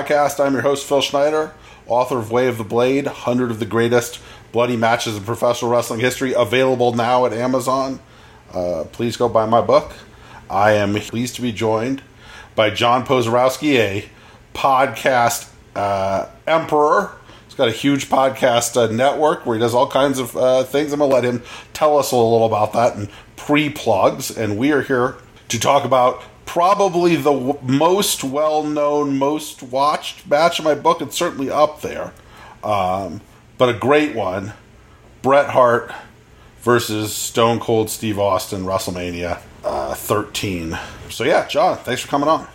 podcast. I'm your host, Phil Schneider, author of Way of the Blade, 100 of the greatest bloody matches in professional wrestling history, available now at Amazon. Uh, please go buy my book. I am pleased to be joined by John Pozorowski, a podcast uh, emperor. He's got a huge podcast uh, network where he does all kinds of uh, things. I'm going to let him tell us a little about that and pre plugs. And we are here to talk about probably the w- most well known, most watched match in my book. It's certainly up there, um, but a great one Bret Hart versus Stone Cold Steve Austin, WrestleMania uh, 13. So, yeah, John, thanks for coming on.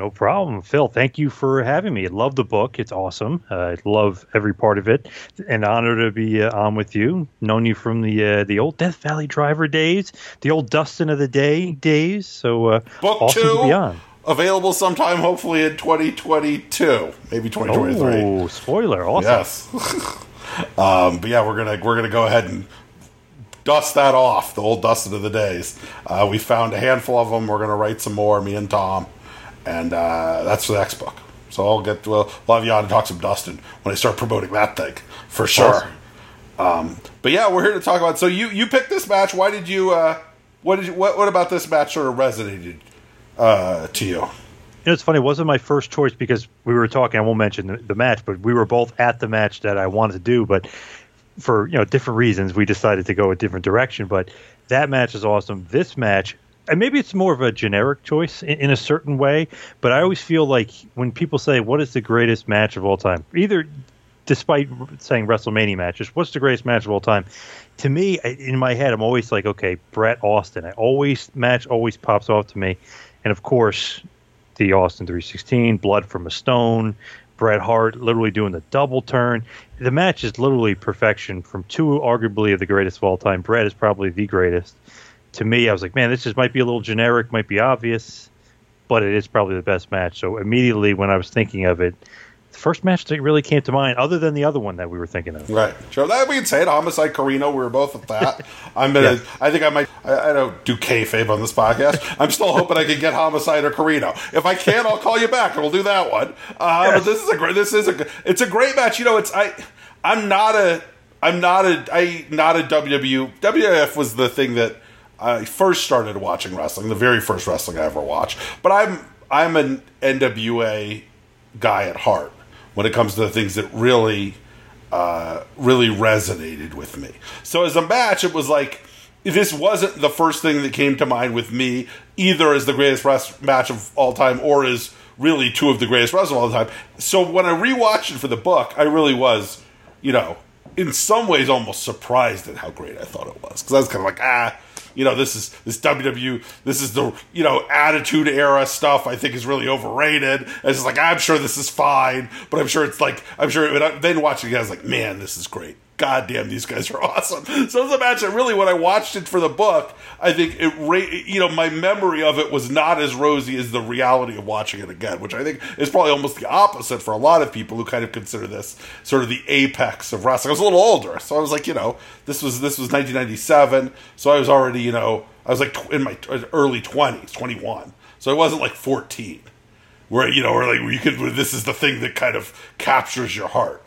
No problem, Phil. Thank you for having me. I love the book; it's awesome. Uh, I love every part of it. An honor to be uh, on with you. Known you from the uh, the old Death Valley Driver days, the old Dustin of the Day days. So uh, book awesome two to be on. available sometime, hopefully in 2022, maybe 2023. Oh, spoiler! Awesome. Yes. um, but yeah, we're gonna we're gonna go ahead and dust that off. The old Dustin of the days. Uh, we found a handful of them. We're gonna write some more. Me and Tom and uh, that's the next book. So I'll get we'll, we'll have you on to talk some Dustin when I start promoting that thing for sure. Awesome. Um, but yeah, we're here to talk about. So you you picked this match. Why did you? Uh, what did you? What, what about this match sort of resonated uh, to you? You know, it's funny. It wasn't my first choice because we were talking. I won't mention the, the match, but we were both at the match that I wanted to do. But for you know different reasons, we decided to go a different direction. But that match is awesome. This match and maybe it's more of a generic choice in, in, a certain way, but I always feel like when people say, What is the greatest match of all time? Either despite saying WrestleMania matches, what's the greatest match of all time? To me, in my head, I'm always like, okay, Bret Austin. I always match always pops off to me, and of course, the Austin 316, Blood from a Stone, Bret Hart literally doing the double turn. The match is literally perfection from two arguably of the greatest of all time. Bret is probably the greatest to me, I was like, man, this just might be a little generic, might be obvious, but it is probably the best match. So immediately when I was thinking of it, the first match that really came to mind, other than the other one that we were thinking of. Right. Sure. That we can say it. Homicide Corino. We were both at that. I'm gonna. yeah. I think I might. I, I, don't do kayfabe on this podcast. I'm still hoping I can get Homicide or Corino. If I can, I'll call you back and we'll do that one. Uh, yes. But this is a great. This is a. It's a great match. You know, it's I. I'm not a. I'm not a. I not a WW. WWF was the thing that I first started watching wrestling, the very first wrestling I ever watched. But I'm I'm an NWA guy at heart when it comes to the things that really uh, really resonated with me. So as a match, it was like this wasn't the first thing that came to mind with me, either as the greatest rest- match of all time or as really two of the greatest wrestlers of all time. So when I rewatched it for the book, I really was, you know, in some ways almost surprised at how great I thought it was because I was kind of like, ah, you know, this is this WW, this is the you know Attitude Era stuff. I think is really overrated. It's just like I'm sure this is fine, but I'm sure it's like I'm sure. But then watching it, I was like, man, this is great. God damn, these guys are awesome. So it's a match that really, when I watched it for the book, I think it, you know, my memory of it was not as rosy as the reality of watching it again, which I think is probably almost the opposite for a lot of people who kind of consider this sort of the apex of wrestling. I was a little older, so I was like, you know, this was this was 1997, so I was already, you know, I was like in my early 20s, 21, so I wasn't like 14, where you know, where like you could, this is the thing that kind of captures your heart.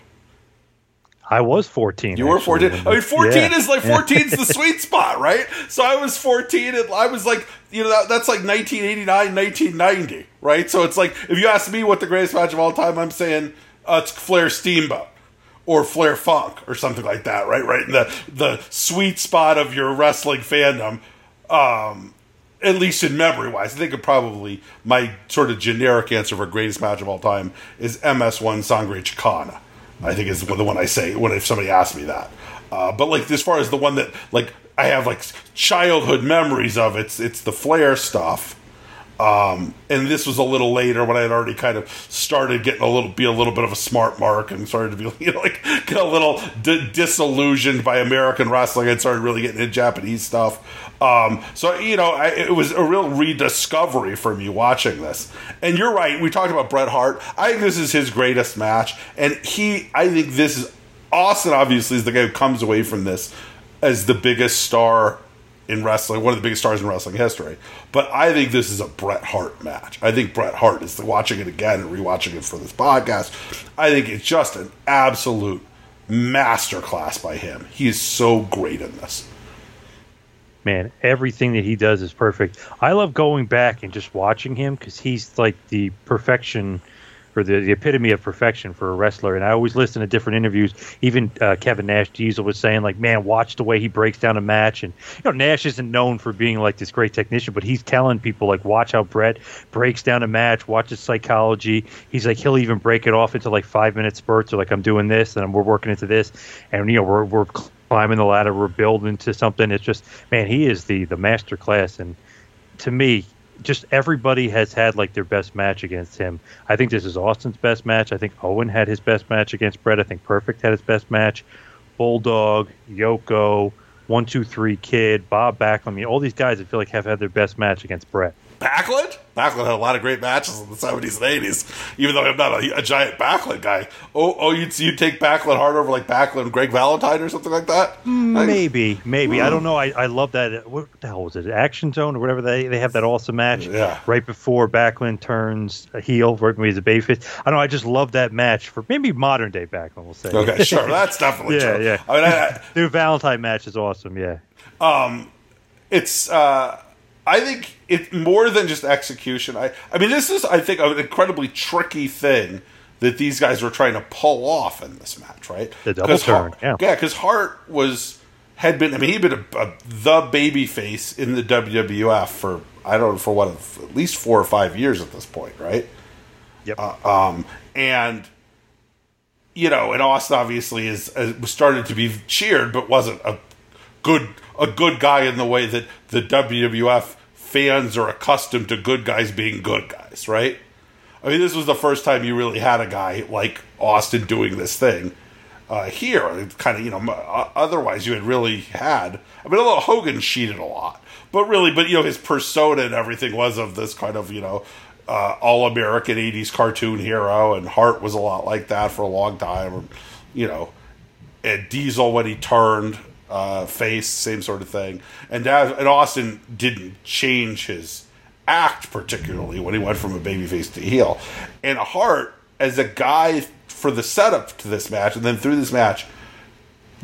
I was 14. You were 14. I mean, 14 yeah. is like 14 is the sweet spot, right? So I was 14 and I was like, you know, that, that's like 1989, 1990, right? So it's like, if you ask me what the greatest match of all time, I'm saying uh, it's Flair Steamboat or Flair Funk or something like that, right? Right in the, the sweet spot of your wrestling fandom. Um, at least in memory wise, I think it probably my sort of generic answer for greatest match of all time is MS1 Sangre Chicana I think is the one I say when if somebody asks me that. Uh, but like as far as the one that like I have like childhood memories of, it's it's the Flair stuff. Um, and this was a little later when I had already kind of started getting a little, be a little bit of a smart mark and started to be, you know, like get a little d- disillusioned by American wrestling and started really getting into Japanese stuff. Um, so, you know, I, it was a real rediscovery for me watching this. And you're right. We talked about Bret Hart. I think this is his greatest match. And he, I think this is, Austin obviously is the guy who comes away from this as the biggest star in wrestling, one of the biggest stars in wrestling history. But I think this is a Bret Hart match. I think Bret Hart is watching it again and rewatching it for this podcast. I think it's just an absolute masterclass by him. He is so great in this. Man, everything that he does is perfect. I love going back and just watching him because he's like the perfection or the, the epitome of perfection for a wrestler. And I always listen to different interviews. Even uh, Kevin Nash Diesel was saying, like, man, watch the way he breaks down a match. And you know, Nash isn't known for being like this great technician, but he's telling people like, watch how Bret breaks down a match, watch his psychology. He's like, he'll even break it off into like five minute spurts, or like, I'm doing this, and we're working into this, and you know, we're we're climbing the ladder, we're building to something. It's just, man, he is the the master class, and to me, just everybody has had like their best match against him. I think this is Austin's best match. I think Owen had his best match against Bret. I think Perfect had his best match. Bulldog, Yoko, One Two Three Kid, Bob Backlund. I mean, all these guys I feel like have had their best match against Bret. Backlund? Backlund had a lot of great matches in the seventies and eighties. Even though I'm not a, a, giant Backlund guy. Oh, oh, you'd you take Backlund hard over like Backlund, Greg Valentine, or something like that. Maybe, maybe. I don't know. I, I love that. What the hell was it? Action Zone or whatever they they have that awesome match. Yeah. Right before Backlund turns a heel, right when he's a babyface. I don't know. I just love that match for maybe modern day Backlund. We'll say. Okay, sure. That's definitely yeah, true. yeah. I mean, I, the Valentine match is awesome. Yeah. Um, it's. uh I think it's more than just execution. I, I mean, this is, I think, an incredibly tricky thing that these guys were trying to pull off in this match, right? The double turn, Hart, yeah. Yeah, because Hart was had been. I mean, he'd been a, a, the baby face in the WWF for I don't know for what at least four or five years at this point, right? Yep. Uh, um, and you know, and Austin obviously is uh, started to be cheered, but wasn't a good a good guy in the way that the WWF fans are accustomed to good guys being good guys, right? I mean, this was the first time you really had a guy like Austin doing this thing. Uh, here, kind of you know. Otherwise, you had really had. I mean, although Hogan cheated a lot, but really, but you know, his persona and everything was of this kind of you know uh, all American '80s cartoon hero, and Hart was a lot like that for a long time. You know, and Diesel when he turned uh, face, same sort of thing. And and Austin didn't change his act particularly when he went from a babyface to heel. And Hart, as a guy for the setup to this match, and then through this match,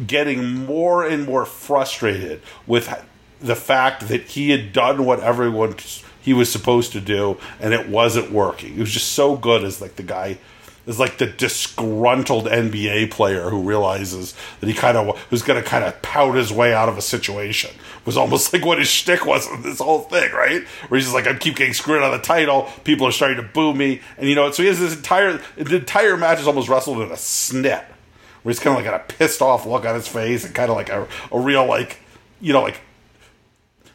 getting more and more frustrated with the fact that he had done what everyone he was supposed to do and it wasn't working. He was just so good as like the guy is like the disgruntled NBA player who realizes that he kind of was going to kind of pout his way out of a situation. It was almost like what his shtick was this whole thing, right? Where he's just like, I keep getting screwed on the title. People are starting to boo me, and you know, so he has this entire the entire match is almost wrestled in a snit, where he's kind of like got a pissed off look on his face and kind of like a, a real like you know like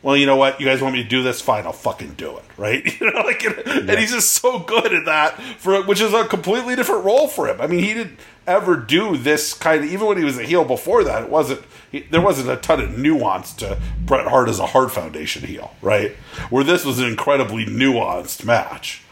well, you know what? You guys want me to do this? Fine, I'll fucking do it, right? You know, like, and, yeah. and he's just so good at that for which is a completely different role for him. I mean, he didn't ever do this kind of even when he was a heel before that. It wasn't he, there wasn't a ton of nuance to Bret Hart as a Hart Foundation heel, right? Where this was an incredibly nuanced match.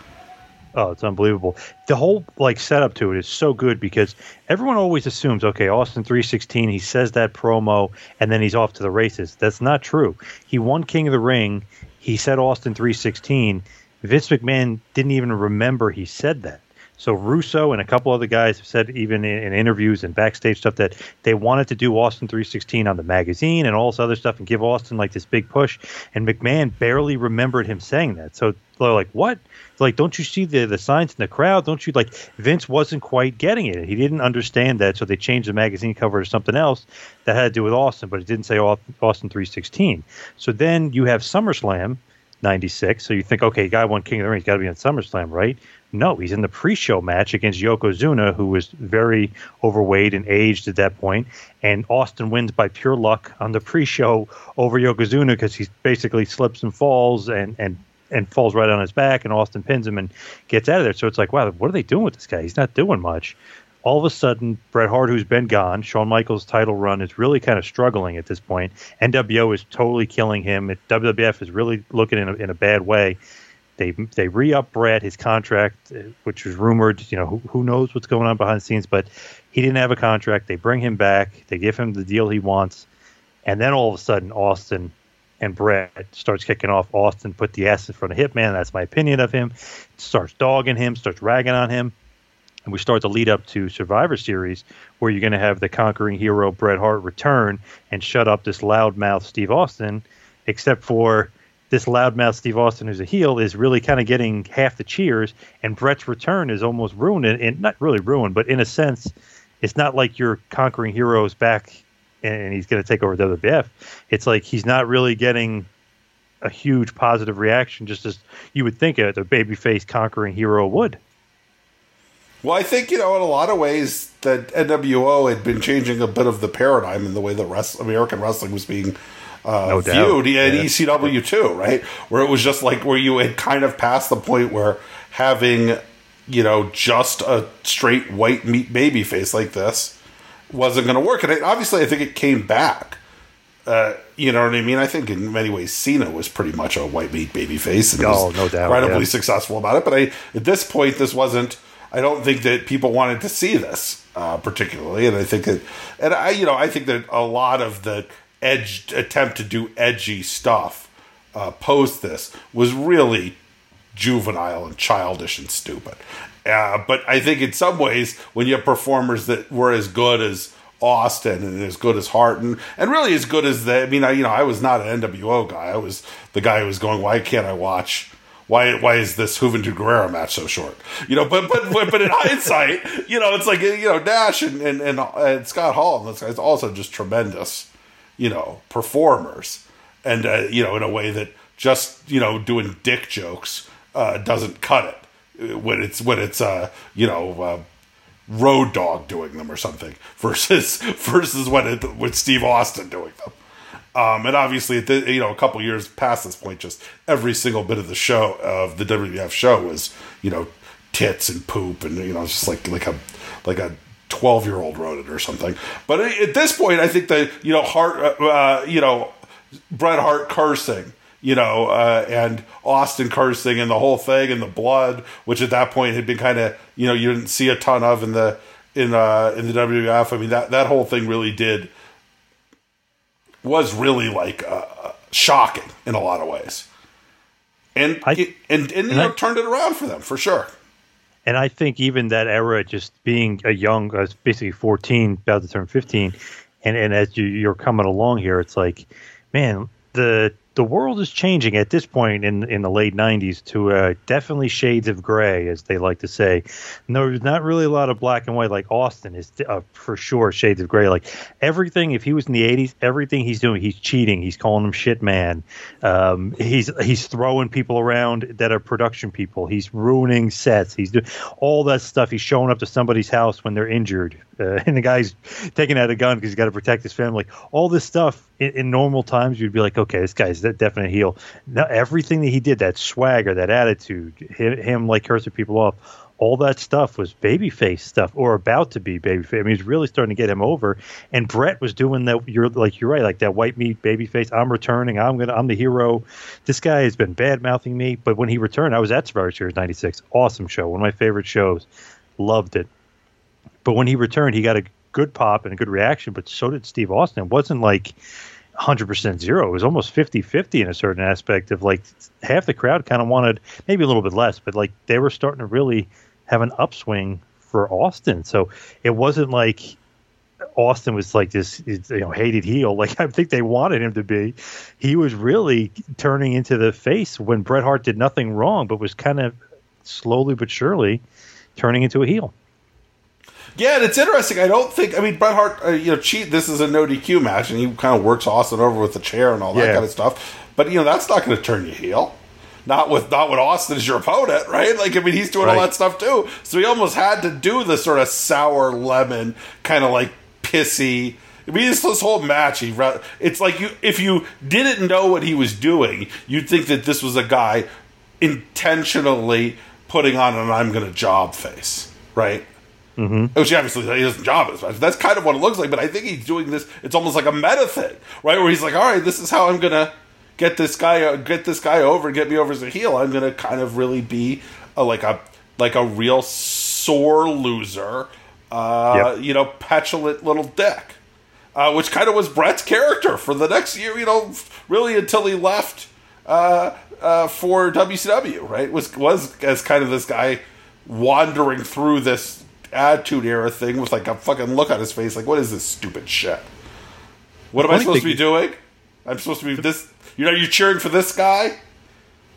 Oh, it's unbelievable. The whole like setup to it is so good because everyone always assumes, okay, Austin 316, he says that promo and then he's off to the races. That's not true. He won King of the Ring. He said Austin 316. Vince McMahon didn't even remember he said that. So Russo and a couple other guys have said, even in, in, interviews and backstage stuff, that they wanted to do Austin 316 on the magazine and all this other stuff and give Austin like this big push. And McMahon barely remembered him saying that. So they're like, "What? Like, don't you see the the signs in the crowd? Don't you like?" Vince wasn't quite getting it. He didn't understand that, so they changed the magazine cover to something else that had to do with Austin, but it didn't say Austin 316. So then you have SummerSlam. 96. So you think, okay, guy won King of the Ring. He's got to be on SummerSlam, right? No, he's in the pre-show match against Yokozuna, who was very overweight and aged at that point, and Austin wins by pure luck on the pre-show over Yokozuna because he basically slips and falls and and and falls right on his back, and Austin pins him and gets out of there. So it's like, wow, what are they doing with this guy? He's not doing much. All of a sudden, Bret Hart, who's been gone, Shawn Michaels' title run is really kind of struggling at this point. NWO is totally killing him. WWF is really looking in a, in a bad way they they re-up Bret his contract, uh, which was rumored. You know, who, who knows what's going on behind the scenes, but he didn't have a contract. They bring him back. They give him the deal he wants, and then all of a sudden, Austin and Bret starts kicking off. Austin put the ass in front of Hitman. That's my opinion of him. Starts dogging him, starts ragging on him. And we start to lead up to Survivor Series, where you're going to have the conquering hero Bret Hart return and shut up this loudmouth Steve Austin, except for this loudmouth Steve Austin, who's a heel, is really kind of getting half the cheers, and Bret's return is almost ruined, and not really ruined, but in a sense, it's not like your conquering hero is back and he's going to take over the WWF. It's like he's not really getting a huge positive reaction, just as you would think a, a babyface conquering hero would. Well, I think you know in a lot of ways that NWO had been changing a bit of the paradigm in the way that rest- American wrestling was being uh, no viewed and yeah. ECW too, right? Where it was just like where you had kind of passed the point where having you know just a straight white meat baby face like this wasn't going to work, and it, obviously I think it came back. Uh, you know what I mean? I think in many ways Cena was pretty much a white meat baby face and oh, no doubt, incredibly yeah. successful about it. But I, at this point, this wasn't. I don't think that people wanted to see this uh, particularly, and I think that, and I, you know, I think that a lot of the edge attempt to do edgy stuff uh, post this was really juvenile and childish and stupid. Uh, but I think in some ways, when you have performers that were as good as Austin and as good as Hart and, really as good as the, I mean, I, you know, I was not an NWO guy. I was the guy who was going, why can't I watch? Why, why is this Juventud Guerrera match so short? You know, but but but in hindsight, you know, it's like you know Nash and and, and, and Scott Hall and those guys also just tremendous you know, performers, and uh, you know, in a way that just you know doing dick jokes uh, doesn't cut it when it's when it's uh, you know. Uh, Road Dog doing them or something versus versus when it with Steve Austin doing them. Um, and obviously, you know, a couple years past this point, just every single bit of the show of the WWF show was, you know, tits and poop, and you know, just like like a like a 12 year old wrote it or something. But at this point, I think that, you know, Hart, uh, uh, you know, Bret Hart cursing, you know, uh, and Austin cursing and the whole thing and the blood, which at that point had been kind of, you know, you didn't see a ton of in the, in, uh, in the WWF. I mean, that, that whole thing really did, was really like, uh, shocking in a lot of ways. And, I, and, and, and, you know, I, turned it around for them for sure. And I think even that era, just being a young, uh, basically 14, about to turn 15, and, and as you, you're coming along here, it's like, man, the the world is changing at this point in in the late 90s to uh, definitely shades of gray as they like to say. No there's not really a lot of black and white. Like austin is uh, for sure shades of gray. Like everything if he was in the 80s everything he's doing he's cheating. He's calling them shit man. Um, he's he's throwing people around that are production people. He's ruining sets. He's doing all that stuff. He's showing up to somebody's house when they're injured uh, and the guy's taking out a gun because he's got to protect his family all this stuff in, in, normal times you'd be like okay this guy's that definite heel now everything that he did that swagger that attitude him, him like cursing people off all that stuff was babyface stuff or about to be babyface. I mean, he's really starting to get him over. And Bret was doing that. You're like you're right, like that white meat babyface. I'm returning. I'm gonna. I'm the hero. This guy has been bad mouthing me. But when he returned, I was at Survivor Series '96. Awesome show. One of my favorite shows. Loved it. But when he returned, he got a good pop and a good reaction. But so did Steve Austin. It wasn't like 100% zero. It was almost 50 50 in a certain aspect of like half the crowd kind of wanted maybe a little bit less, but like they were starting to really have an upswing for Austin. So it wasn't like Austin was like this, you know, hated heel. Like I think they wanted him to be. He was really turning into the face when Bret Hart did nothing wrong, but was kind of slowly but surely turning into a heel. Yeah, and it's interesting. I don't think. I mean, Bret Hart, uh, you know, cheat. This is a no DQ match, and he kind of works Austin over with the chair and all that yeah. kind of stuff. But you know, that's not going to turn you heel not with not with Austin as your opponent, right? Like I mean, he's doing right. all that stuff too. So he almost had to do the sort of sour lemon, kind of like pissy. I mean, this, this whole match, he it's like you if you didn't know what he was doing, you'd think that this was a guy intentionally putting on an "I'm going to job" face, right? Mm-hmm. Which obviously doesn't job much. That's kind of what it looks like. But I think he's doing this. It's almost like a meta thing, right? Where he's like, "All right, this is how I'm gonna get this guy uh, get this guy over get me over as a heel, I'm gonna kind of really be a, like a like a real sore loser, uh, yep. you know, petulant little dick. uh, which kind of was Bret's character for the next year. You know, really until he left uh, uh, for WCW. Right, was was as kind of this guy wandering through this attitude era thing with like a fucking look on his face, like what is this stupid shit? What am I supposed to be doing? I'm supposed to be this. You know, you're cheering for this guy.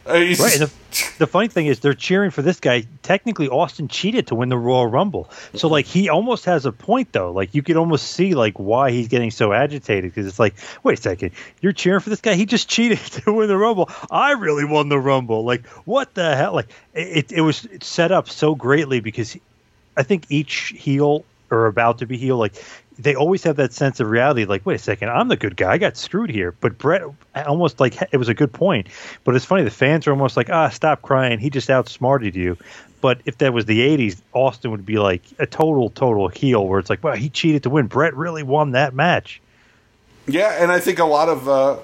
Uh, Right. just- the, the funny thing is, they're cheering for this guy. Technically, Austin cheated to win the Royal Rumble. So, like, he almost has a point, though. Like, you could almost see like why he's getting so agitated because it's like, wait a second, you're cheering for this guy. He just cheated to win the Rumble. I really won the Rumble. Like, what the hell? Like, it, it was set up so greatly because I think each heel or about to be heel, like they always have that sense of reality. Like, wait a second, I'm the good guy. I got screwed here. But Bret almost like it was a good point. But it's funny. The fans are almost like, ah, stop crying. He just outsmarted you. But if that was the '80s, Austin would be like a total, total heel, where it's like, wow, he cheated to win. Bret really won that match. Yeah, and I think a lot of, uh,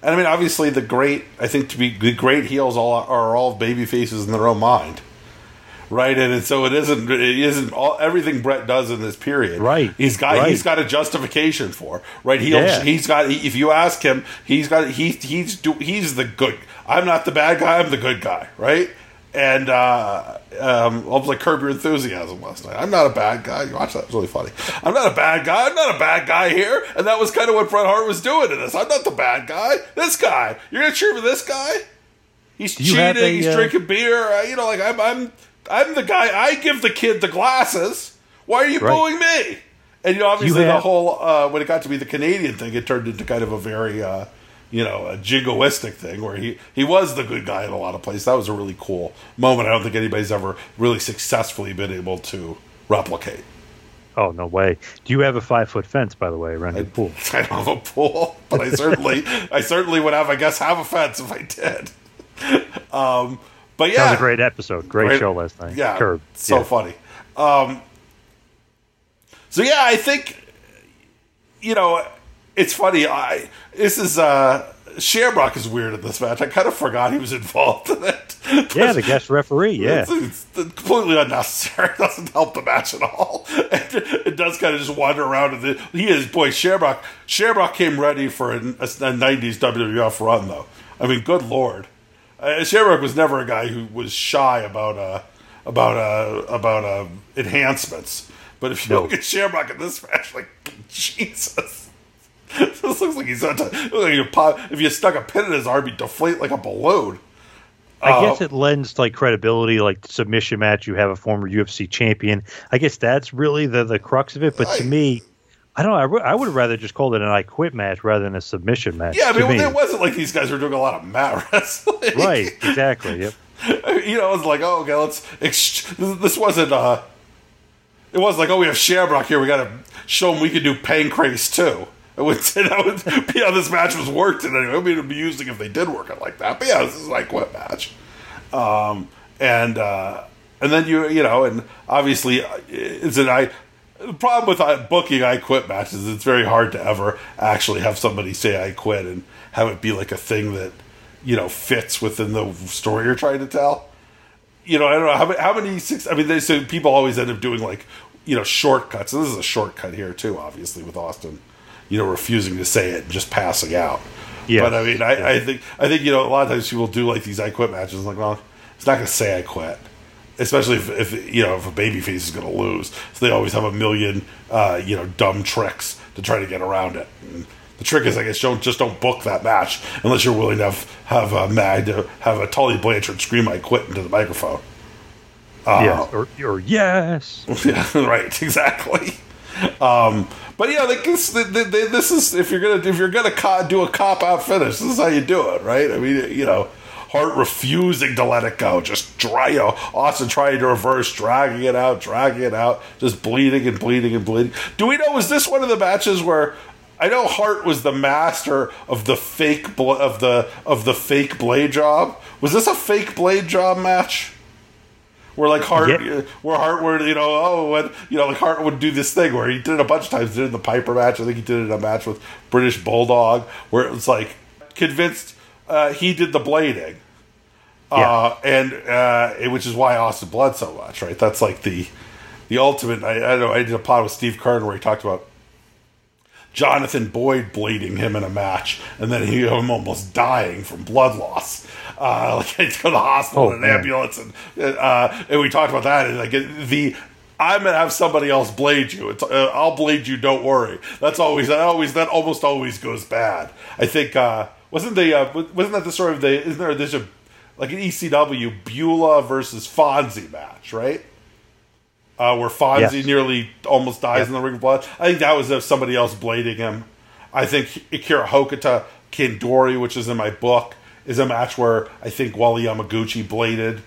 and I mean, obviously, the great, I think to be the great heels all are all baby faces in their own mind, right? And, so it isn't, it isn't all everything Bret does in this period, Right, He's got right. he's got a justification for, right? He'll, Yeah. he's got if you ask him, he's got he he's do, he's the good. I'm not the bad guy. I'm the good guy, right? And uh, um, almost like Curb Your Enthusiasm last night. I'm not a bad guy. You watch that; it's really funny. I'm not a bad guy. I'm not a bad guy here. And that was kind of what Bret Hart was doing in this. I'm not the bad guy. This guy. You're gonna cheer for this guy? He's you cheating. a, he's uh, drinking beer. Uh, you know, like I'm. I'm. I'm the guy. I give the kid the glasses. Why are you Right. booing me? And you know, obviously, the have- whole uh, when it got to be the Canadian thing, it turned into kind of a very, uh, you know, a jingoistic thing where he he was the good guy in a lot of places. That was a really cool moment. I don't think anybody's ever really successfully been able to replicate. Oh no way! Do you have a five foot fence, by the way, around your pool? I don't have a pool, but I certainly, I certainly would have, I guess, have a fence if I did. Um, but That was a great episode. Great, Great- show last night. Yeah, Curb. so Yeah. funny. Um, so yeah, I think you know it's funny. I this is uh, Shamrock is weird in this match. I kind of forgot he was involved in it. Yeah, the guest referee. Yeah. It's, it's completely unnecessary. It doesn't help the match at all. It, it does kind of just wander around. And the, he is boy Shamrock. Shamrock came ready for a, a, '90s WWF run, though. I mean, good lord, uh, Shamrock was never a guy who was shy about uh, about uh, about uh, enhancements. But if you No. look at Shamrock in this match, like Jesus. this looks like he's on like you pop, if you stuck a pin in his arm, he'd deflate like a balloon. I guess Uh, it lends like credibility, like submission match. You have a former UFC champion. I guess that's really the the crux of it. But to me, I don't know. I, w- I would have rather just called it an I quit match rather than a submission match. Yeah, I mean, me. it wasn't like these guys were doing a lot of mat wrestling. right, exactly. Yep. you know, it was like, oh, okay, let's. Ex- this wasn't. uh It wasn't like, oh, we have Shamrock here. We got to show him we can do Pancrase too. I would say that would be how this match was worked. And anyway, I mean, it'd be using if they did work it like that. But yeah, this is like quit match. Um, and uh, and then you you know, and obviously, uh, it's an I. The problem with uh, booking I quit matches is it's very hard to ever actually have somebody say I quit and have it be like a thing that you know fits within the story you're trying to tell. You know, I don't know how many. How many six, I mean, they so people always end up doing like you know shortcuts. And this is a shortcut here too, obviously with Austin. You know, refusing to say it and just passing out. Yeah. But I mean, I, I think I think you know a lot of times people do like these I quit matches. Like, well, it's not going to say I quit, especially if, if you know if a babyface is going to lose. So they always have a million uh, you know dumb tricks to try to get around it. And the trick is, I guess, don't just don't book that match unless you're willing to have have a mag to have a Tully Blanchard scream I quit into the microphone. Uh, yes. Or, or yes. yeah, right, exactly. Um, but yeah, like this, th th th this is if you're gonna if you're gonna co- do a cop out finish, this is how you do it, right? I mean, you know, Hart refusing to let it go, just know, Austin trying to reverse, dragging it out, dragging it out, just bleeding and bleeding and bleeding. Do we know was this one of the matches where? I know Hart was the master of the fake bl- of the of the fake blade job. Was this a fake blade job match? Where like Hart, Yeah. where Hart would you know oh you know like Hart would do this thing where he did it a bunch of times. He did it in the Piper match. I think he did it in a match with British Bulldog where it was like convinced uh, he did the blading, uh, and uh, it- which is why Austin bled so much. Right, that's like the the ultimate. I, I don't know. I did a pod with Steve Carter where he talked about Jonathan Boyd bleeding him in a match, and then he him almost dying from blood loss. Uh, like to go to the hospital Oh, in an ambulance, and uh, and we talked about that. And like the I'm gonna have somebody else blade you. It's uh, I'll blade you. Don't worry. That's always that always that almost always goes bad. I think uh, wasn't the uh, wasn't that the story of the isn't there there's a like an ECW Beulah versus Fonzie match right? Uh, where Fonzie Yes. nearly almost dies in the ring of blood. I think that was of somebody else blading him. I think Akira Hokuto Kandori, which is in my book, is a match where I think Wally Yamaguchi bladed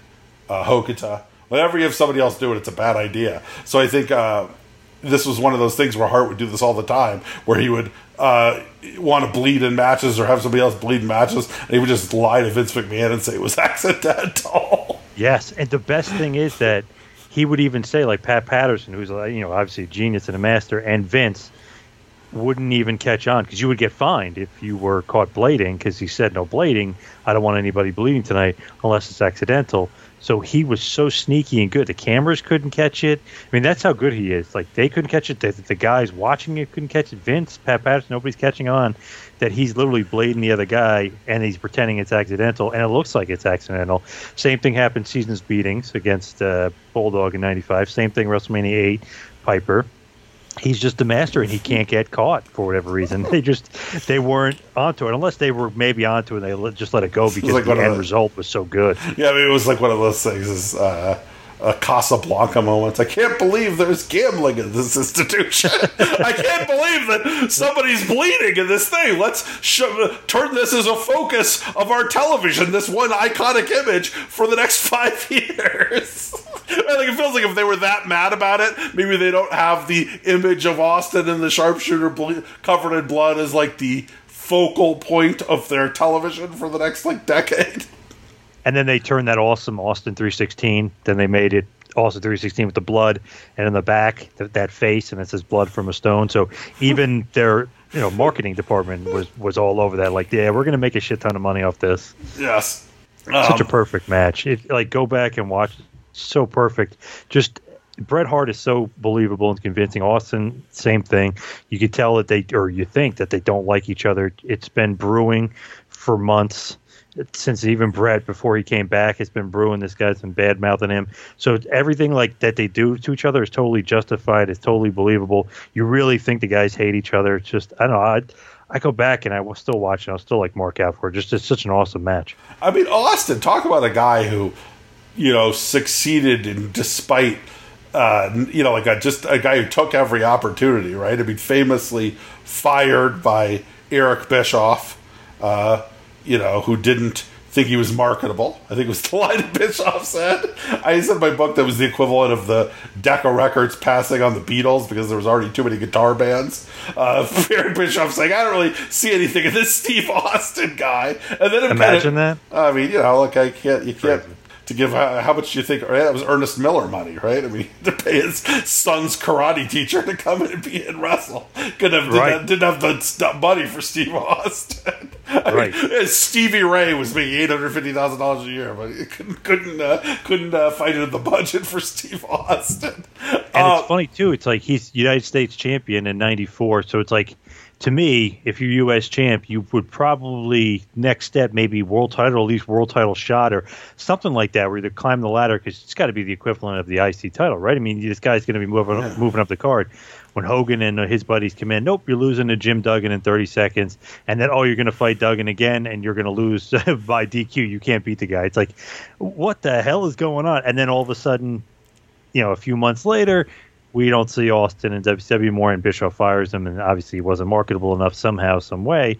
uh, Hokuto. Whenever you have somebody else do it, it's a bad idea. So I think uh, this was one of those things where Hart would do this all the time, where he would uh, want to bleed in matches or have somebody else bleed in matches, and he would just lie to Vince McMahon and say it was accidental. Yes, and the best thing is that he would even say, like Pat Patterson, who's you know obviously a genius and a master, and Vince wouldn't even catch on because you would get fined if you were caught blading because he said no blading. I don't want anybody bleeding tonight unless it's accidental. So he was so sneaky and good. The cameras couldn't catch it. I mean, that's how good he is. Like they couldn't catch it. The, the guys watching it couldn't catch it. Vince, Pat Patterson, nobody's catching on that he's literally blading the other guy and he's pretending it's accidental and it looks like it's accidental. Same thing happened Season's Beatings against uh, Bulldog in '95. Same thing WrestleMania '8, Piper he's just a master and he can't get caught for whatever reason. They just they weren't onto it unless they were maybe onto it and they let, just let it go because like the end the- result was so good. Yeah, I mean, it was like one of those things. Is uh, a Casablanca moment. I can't believe there's gambling in this institution. I can't believe that somebody's bleeding in this thing. Let's sh- turn this as a focus of our television. This one iconic image for the next five years. I think it feels like if they were that mad about it, maybe they don't have the image of Austin and the sharpshooter ble- covered in blood as like the focal point of their television for the next like decade. And then they turned that awesome Austin 316. Then they made it Austin 316 with the blood, and in the back that, that face, and it says "blood from a stone." So even their you know marketing department was was all over that. Like, yeah, we're gonna make a shit ton of money off this. Yes. Such a Um, perfect match. It like go back and watch. So perfect. Just Bret Hart is so believable and convincing. Austin, same thing. You could tell that they, or you think that they don't like each other. It's been brewing for months since even Bret before he came back has been brewing. This guy's been bad mouthing him. So everything like that they do to each other is totally justified. It's totally believable. You really think the guys hate each other. It's just I don't know. I, I go back and I was still watching. I was still like Mark out for it. Just it's such an awesome match. I mean, Austin, talk about a guy who, you know, succeeded in despite, uh, you know, like a, just a guy who took every opportunity, right? I mean, famously fired by Eric Bischoff, uh, you know, who didn't think he was marketable. I think it was the line that Bischoff said. I said in my book that was the equivalent of the Decca Records passing on the Beatles because there was already too many guitar bands. Uh, Eric Bischoff saying, I don't really see anything in this Steve Austin guy. And then Imagine kinda- that. I mean, you know, like I can't, you can't. To give how, how much do you think? Right, that was Ernest Miller money, right? I mean, to pay his son's karate teacher to come and be in wrestle. Could have didn't, have, didn't have the money for Steve Austin. I mean, Right. Stevie Ray was making eight hundred fifty thousand dollars a year, but he couldn't couldn't uh, couldn't uh, fight it in the budget for Steve Austin. And Uh, it's funny too. It's like he's United States champion in '94, so it's like to me, if you're U.S. champ, you would probably next step maybe world title, at least world title shot or something like that, where you climb the ladder because it's got to be the equivalent of the IC title, right? I mean, this guy's going to be moving Yeah. moving up the card. When Hogan and uh, his buddies come in, nope, you're losing to Jim Duggan in 30 seconds, and then oh, you're going to fight Duggan again, and you're going to lose by DQ. You can't beat the guy. It's like, what the hell is going on? And then all of a sudden, you know, a few months later, we don't see Austin in WCW more, and Bischoff fires him, and obviously he wasn't marketable enough somehow, some way.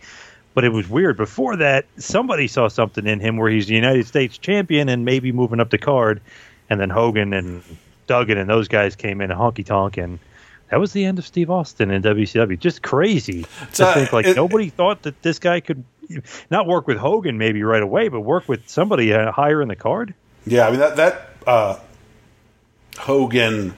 But it was weird. Before that, somebody saw something in him where he's the United States champion and maybe moving up the card, and then Hogan and Duggan and those guys came in a honky tonk, and that was the end of Steve Austin in WCW. Just crazy to think like it- nobody thought that this guy could not work with Hogan maybe right away, but work with somebody uh, higher in the card. Yeah, I mean that that uh, Hogan,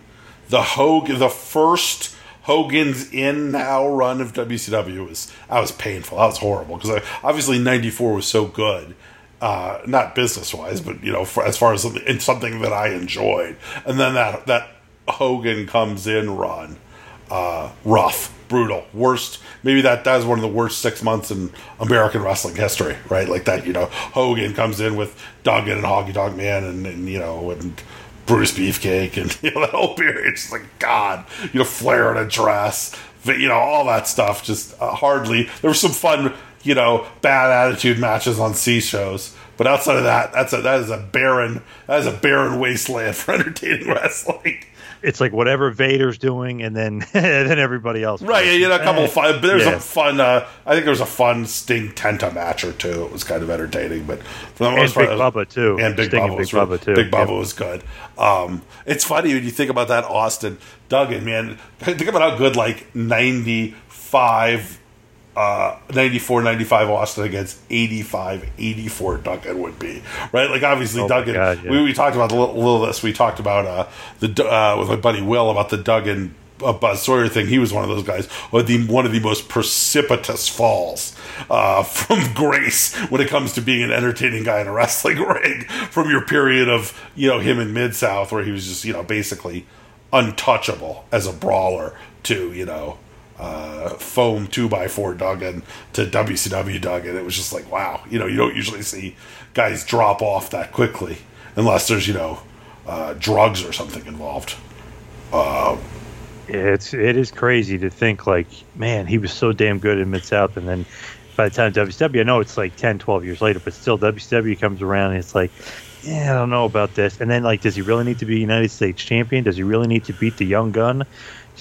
the Hogan, the first Hogan's in now run of WCW was I was painful. That was horrible because obviously '94 was so good, uh, not business wise, but you know for, as far as something that I enjoyed. And then that that Hogan comes in run, uh, rough, brutal. Worst, maybe that that is one of the worst six months in American wrestling history, right? Like that, you know, Hogan comes in with Duggan and Honky Tonk Man, and, and you know, and Brutus Beefcake, and you know that whole period. It's like God, you know, Flair in a dress, you know, all that stuff. Just uh, hardly. There were some fun, you know, bad attitude matches on C shows. But outside of that, that's a that is a barren that is a barren wasteland for entertaining wrestling it's like whatever Vader's doing, and then and then everybody else. Right, you know, a couple of fun. But there's yeah. a fun. Uh, I think there was a fun Sting Tenta match or two. It was kind of entertaining, but for the most and part, Big Bubba too, and Big Sting Bubba, and Big Bubba too. Big Bubba was good. Um, it's funny when you think about that Austin Duggan man. Think about how good like ninety five uh, 94 95 Austin against 85 84 Duggan would be. Right? Like obviously oh Duggan God, yeah. we, we talked about a little, little, this we talked about uh, the uh, with my buddy Will about the Duggan uh, Buzz Sawyer thing. He was one of those guys. With the one of the most precipitous falls uh, from grace when it comes to being an entertaining guy in a wrestling ring from your period of you know him in Mid South where he was just you know basically untouchable as a brawler to you know uh, foam two by four Duggan to WCW Duggan. It was just like wow, you know, you don't usually see guys drop off that quickly unless there's you know uh, drugs or something involved. Uh, it's it is crazy to think like man he was so damn good in Mid South and then by the time WCW I know it's like 10 12 years later but still WCW comes around and it's like yeah I don't know about this and then like does he really need to be United States champion does he really need to beat the young gun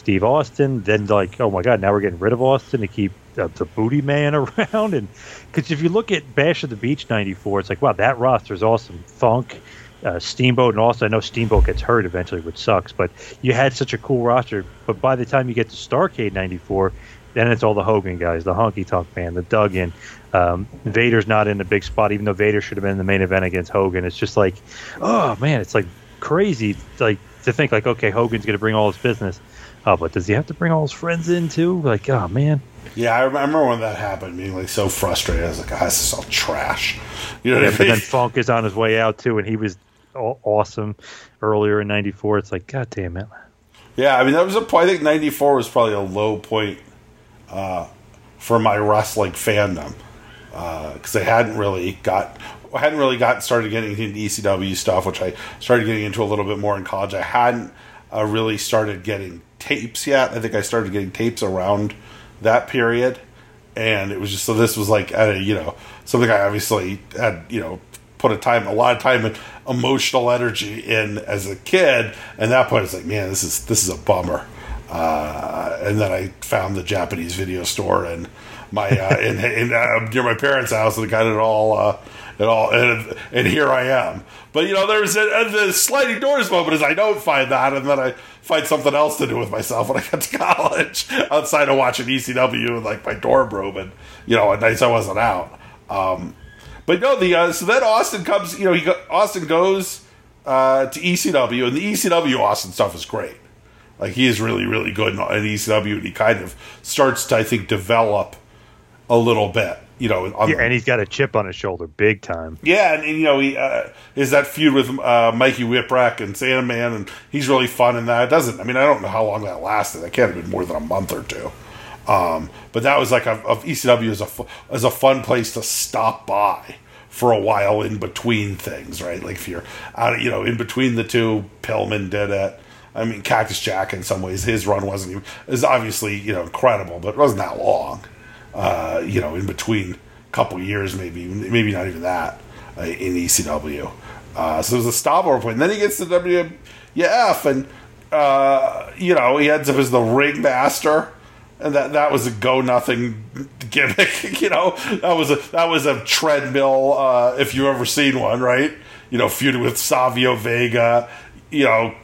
Steve Austin. Then like, oh my God, now we're getting rid of Austin to keep uh, the Booty Man around. And because if you look at Bash at the Beach '94, it's like, wow, that roster is awesome. Funk, uh, Steamboat, and also I know Steamboat gets hurt eventually, which sucks. But you had such a cool roster. But by the time you get to Starcade '94, then it's all the Hogan guys, the Honky Tonk Man, the Duggan. Um, Vader's not in the big spot, even though Vader should have been in the main event against Hogan. It's just like, oh man, it's like crazy, like to think like, okay, Hogan's going to bring all his business Oh, but does he have to bring all his friends in too? Like, oh man. Yeah, I remember when that happened, being like so frustrated. I was like, oh, this is all trash. You know yeah, I mean? But then Funk is on his way out too, and he was awesome earlier in '94. It's like, god damn it. Yeah, I mean that was a point. I think '94 was probably a low point uh, for my wrestling fandom because uh, I hadn't really got I hadn't really got started getting into ECW stuff, which I started getting into a little bit more in college. I hadn't uh, really started getting tapes yet. I think I started getting tapes around that period, and it was just so this was like a, you know something I obviously had you know put a time a lot of time and emotional energy in as a kid, and that point it's like man this is this is a bummer. Uh, and then I found the Japanese video store and my uh, in, in uh, near my parents' house and got it all uh, it all and, and here I am. But you know, there's a, the sliding doors moment is I don't find that, and then I find something else to do with myself when I get to college outside of watching ECW in like my dorm room and you know, at nights I wasn't out. Um, but no, the uh, so then Austin comes. You know, he Austin goes uh, to ECW, and the ECW Austin stuff is great. Like he is really, really good in ECW, and he kind of starts to, I think, develop a little bit you know, yeah, and he's got a chip on his shoulder, big time. Yeah, and, and you know, he uh, is that feud with uh, Mikey Whipwreck and Sandman, and he's really fun in that. It doesn't, I mean, I don't know how long that lasted. That can't have been more than a month or two. Um, but that was like a, a ECW is a as a fun place to stop by for a while in between things, right? Like if you're out, you know, in between the two, Pillman did it. I mean, Cactus Jack in some ways, his run wasn't even is obviously you know incredible, but it wasn't that long uh, you know, in between couple years, maybe, maybe not even that, uh, in ECW. Uh, so there's a stopover point. And then he gets to WWF, and, uh, you know, he ends up as the ringmaster. And that, that was a go nothing gimmick, you know. That was a that was a treadmill, uh, if you've ever seen one, right? You know, feuded with Savio Vega, you know,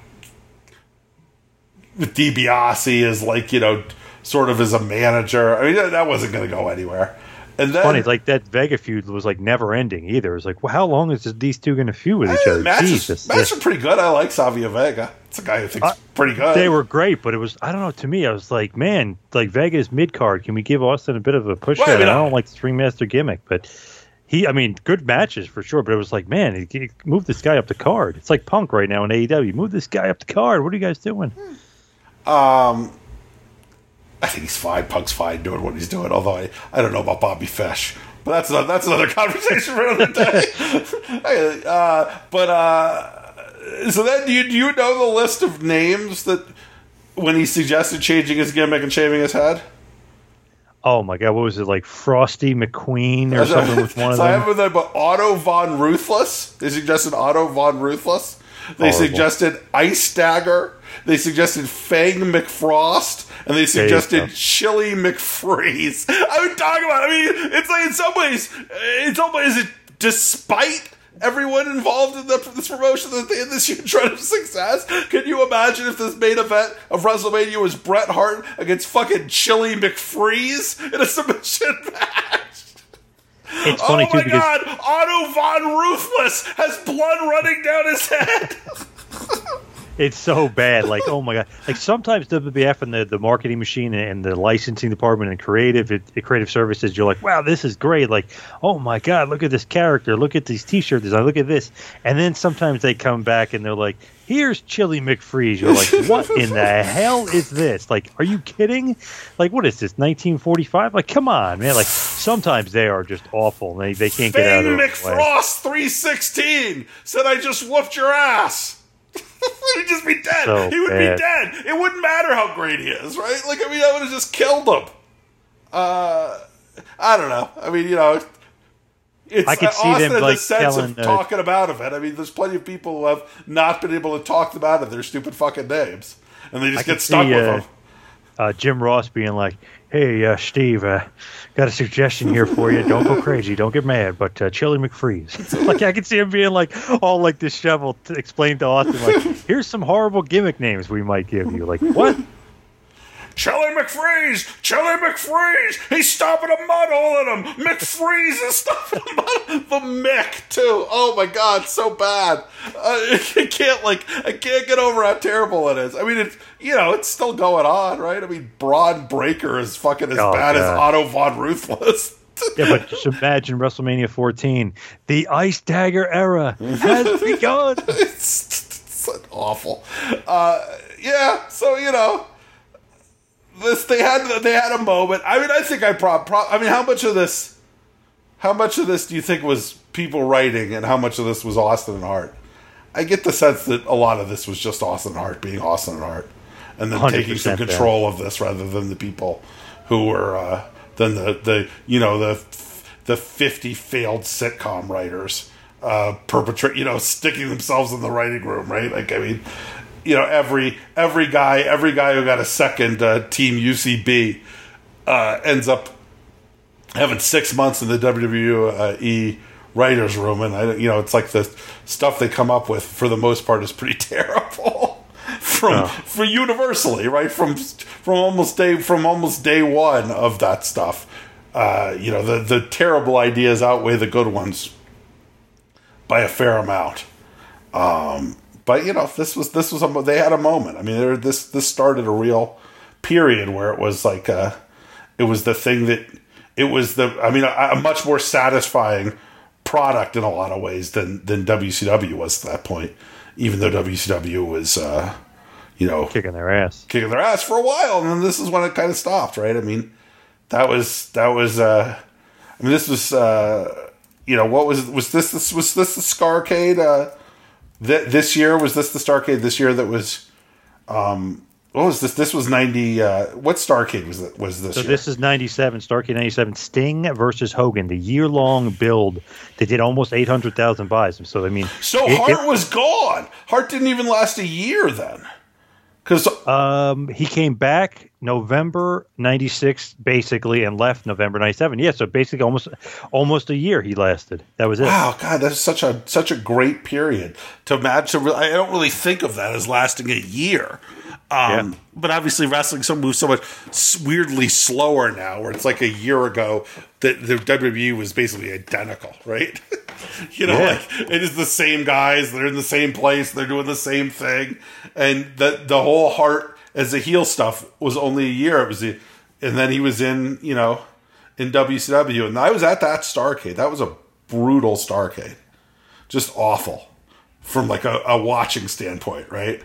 with DiBiase is like you know sort of as a manager. I mean, that wasn't going to go anywhere. And then, funny, like that Vega feud was like never ending either. It was like, well, how long is these two going to feud with each other? Matches, Jesus, matches are pretty good. I like Savio Vega. It's a guy who thinks uh, pretty good. They were great, but it was I don't know. To me, I was like, man, like Vega's mid card. Can we give Austin a bit of a push? Well, I, mean, I don't like the Ringmaster gimmick, but he, I mean, good matches for sure. But it was like, man, he, he move this guy up the card. It's like Punk right now in AEW. Move this guy up the card. What are you guys doing? Um, I think he's fine. Punk's fine doing what he's doing. Although I, I don't know about Bobby Fish, but that's another, that's another conversation for another day. uh, but uh, so then, do you, do you know the list of names that when he suggested changing his gimmick and shaving his head? Oh my god, what was it like Frosty McQueen or something with one so of I them? have them, but Otto von Ruthless. They suggested Otto von Ruthless. They Horrible. suggested Ice Dagger. They suggested Fang McFrost, and they suggested. Chilly McFreeze. I would talk about. I mean, it's like in some ways, it's almost is it despite everyone involved in the, this promotion that they had this huge run of success. Can you imagine if this main event of WrestleMania was Bret Hart against fucking Chilly McFreeze in a submission match? It's funny oh too my because god, Otto von Ruthless has blood running down his head. It's so bad. Like, oh my god! Like sometimes WWF and the, the marketing machine and the licensing department and creative it, it creative services, you're like, wow, this is great. Like, oh my god, look at this character, look at these T-shirt designs, look at this. And then sometimes they come back and they're like, here's Chilly McFreeze. You're like, what in the hell is this? Like, are you kidding? Like, what is this? 1945? Like, come on, man. Like, sometimes they are just awful. They they can't get out of way. McFrost 316 said I just whooped your ass. He'd just be dead. So he would bad. be dead. It wouldn't matter how great he is, right? Like, I mean, I would have just killed him. Uh, I don't know. I mean, you know, it's I could see Austin them, in like, the sense telling, of uh, talking about of it. I mean, there's plenty of people who have not been able to talk them out of their stupid fucking names, and they just I get stuck see, with uh, them. uh, Jim Ross being like, "Hey, uh, Steve, uh, got a suggestion here for you. Don't go crazy, don't get mad, but uh, Chilly McFreeze." like I could see him being like all like disheveled to explain to Austin, like, "Here's some horrible gimmick names we might give you." Like, what? Chilly McFreeze! Chilly McFreeze! He's stopping a mud hole in him! McFreeze is stopping a mud The Mick, too. Oh my god, so bad. Uh, I can't, like, I can't get over how terrible it is. I mean, it's, you know, it's still going on, right? I mean, Bron Breakker is fucking as Oh, bad as God. Otto Von Ruthless. Yeah, but just imagine WrestleMania 14, the Ice Dagger era has begun. it's, it's awful. Uh, yeah, so, you know. This they had they had a moment. I mean, I think I prob. Pro, I mean, how much of this, how much of this do you think was people writing, and how much of this was Austin and Hart? I get the sense that a lot of this was just Austin and Hart being Austin and Hart, and then taking some 100% control of this rather than the people who were uh, than the the you know the the fifty failed sitcom writers uh, perpetrate you know sticking themselves in the writing room, right? Like I mean, you know every every guy every guy who got a second uh, team UCB uh, ends up having six months in the WWE writers room, and I, you know, it's like the stuff they come up with for the most part is pretty terrible. from Oh. for universally, right from from almost day from almost day one of that stuff. Uh, you know, the the terrible ideas outweigh the good ones by a fair amount. Um, but you know, this was this was a, they had a moment. I mean, there, this this started a real period where it was like uh it was the thing that it was the I mean a, a much more satisfying product in a lot of ways than than WCW was at that point. Even though WCW was uh, you know Kicking their ass. kicking their ass for a while, and then this is when it kind of stopped, right? I mean, that was that was. Uh, I mean, this was. Uh, you know, what was was this? This was this the Starcade? Uh, th- this year was this the Starcade this year that was. Um, what was this? This was ninety. Uh, what Starcade was that? Was this? So year? this is 97, Starcade 97, Sting versus Hogan, the year-long build. They did almost 800,000 buys. So, I mean... so it- Hart it- was gone. Hart didn't even last a year then, because Um, he came back November '96, basically, and left November '97. Yeah, so basically, almost almost a year he lasted. That was it. Wow, God, that's such a such a great period to match. I don't really think of that as lasting a year. Um, Yeah. But obviously, wrestling so moves so much weirdly slower now. Where it's like a year ago that the WWE was basically identical, right? you know, Yeah. like it is the same guys. They're in the same place. They're doing the same thing, and the the whole heart as the heel stuff was only a year. It was, the, and then he was in you know in WCW, and I was at that Starcade. That was a brutal Starcade, just awful from like a, a watching standpoint, right?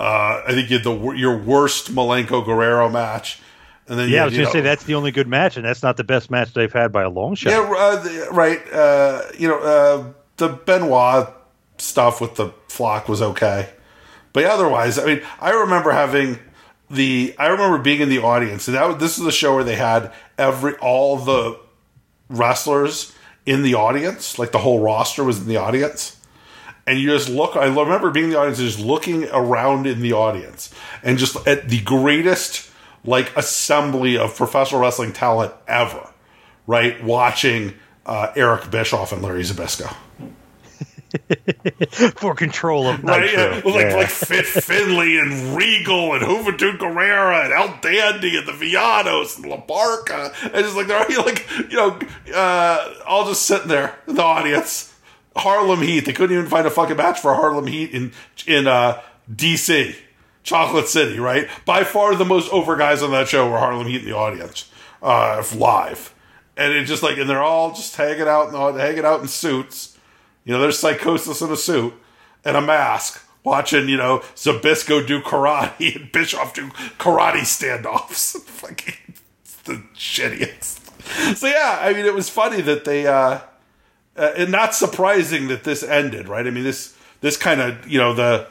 Uh, I think you had the your worst Malenko Guerrero match And then Yeah, you- I was going to say that's the only good match, and that's not the best match they've had by a long shot. Yeah, uh, the- right. Uh, you know, uh, the Benoit stuff with the flock was okay, but otherwise, I mean, I remember having the. I remember being in the audience, and that this is the show where they had every all the wrestlers in the audience, like the whole roster was in the audience. And you just look. I remember being in the audience, just looking around in the audience, and just at the greatest like assembly of professional wrestling talent ever right? Watching uh, Eric Bischoff and Larry Zbyszko. For control of Right? Yeah, like Yeah. like Fit Finlay and Regal and Juventud Guerrera and El Dandy and the Villanos and La Parka. And just like they're all, like, you know, uh, all just sitting there in the audience. Harlem Heat. They couldn't even find a fucking match for Harlem Heat in in uh, DC. Chocolate City, right? By far the most over guys on that show were Harlem Heat in the audience, uh, live, and it's just like, and they're all just hanging out, the, hanging out in suits. You know, there's Psicosis in a suit and a mask, watching you know Zbyszko do karate and Bischoff do karate standoffs. Fucking the shittiest. So yeah, I mean, it was funny that they, uh, uh, and not surprising that this ended, right? I mean, this this kind of you know the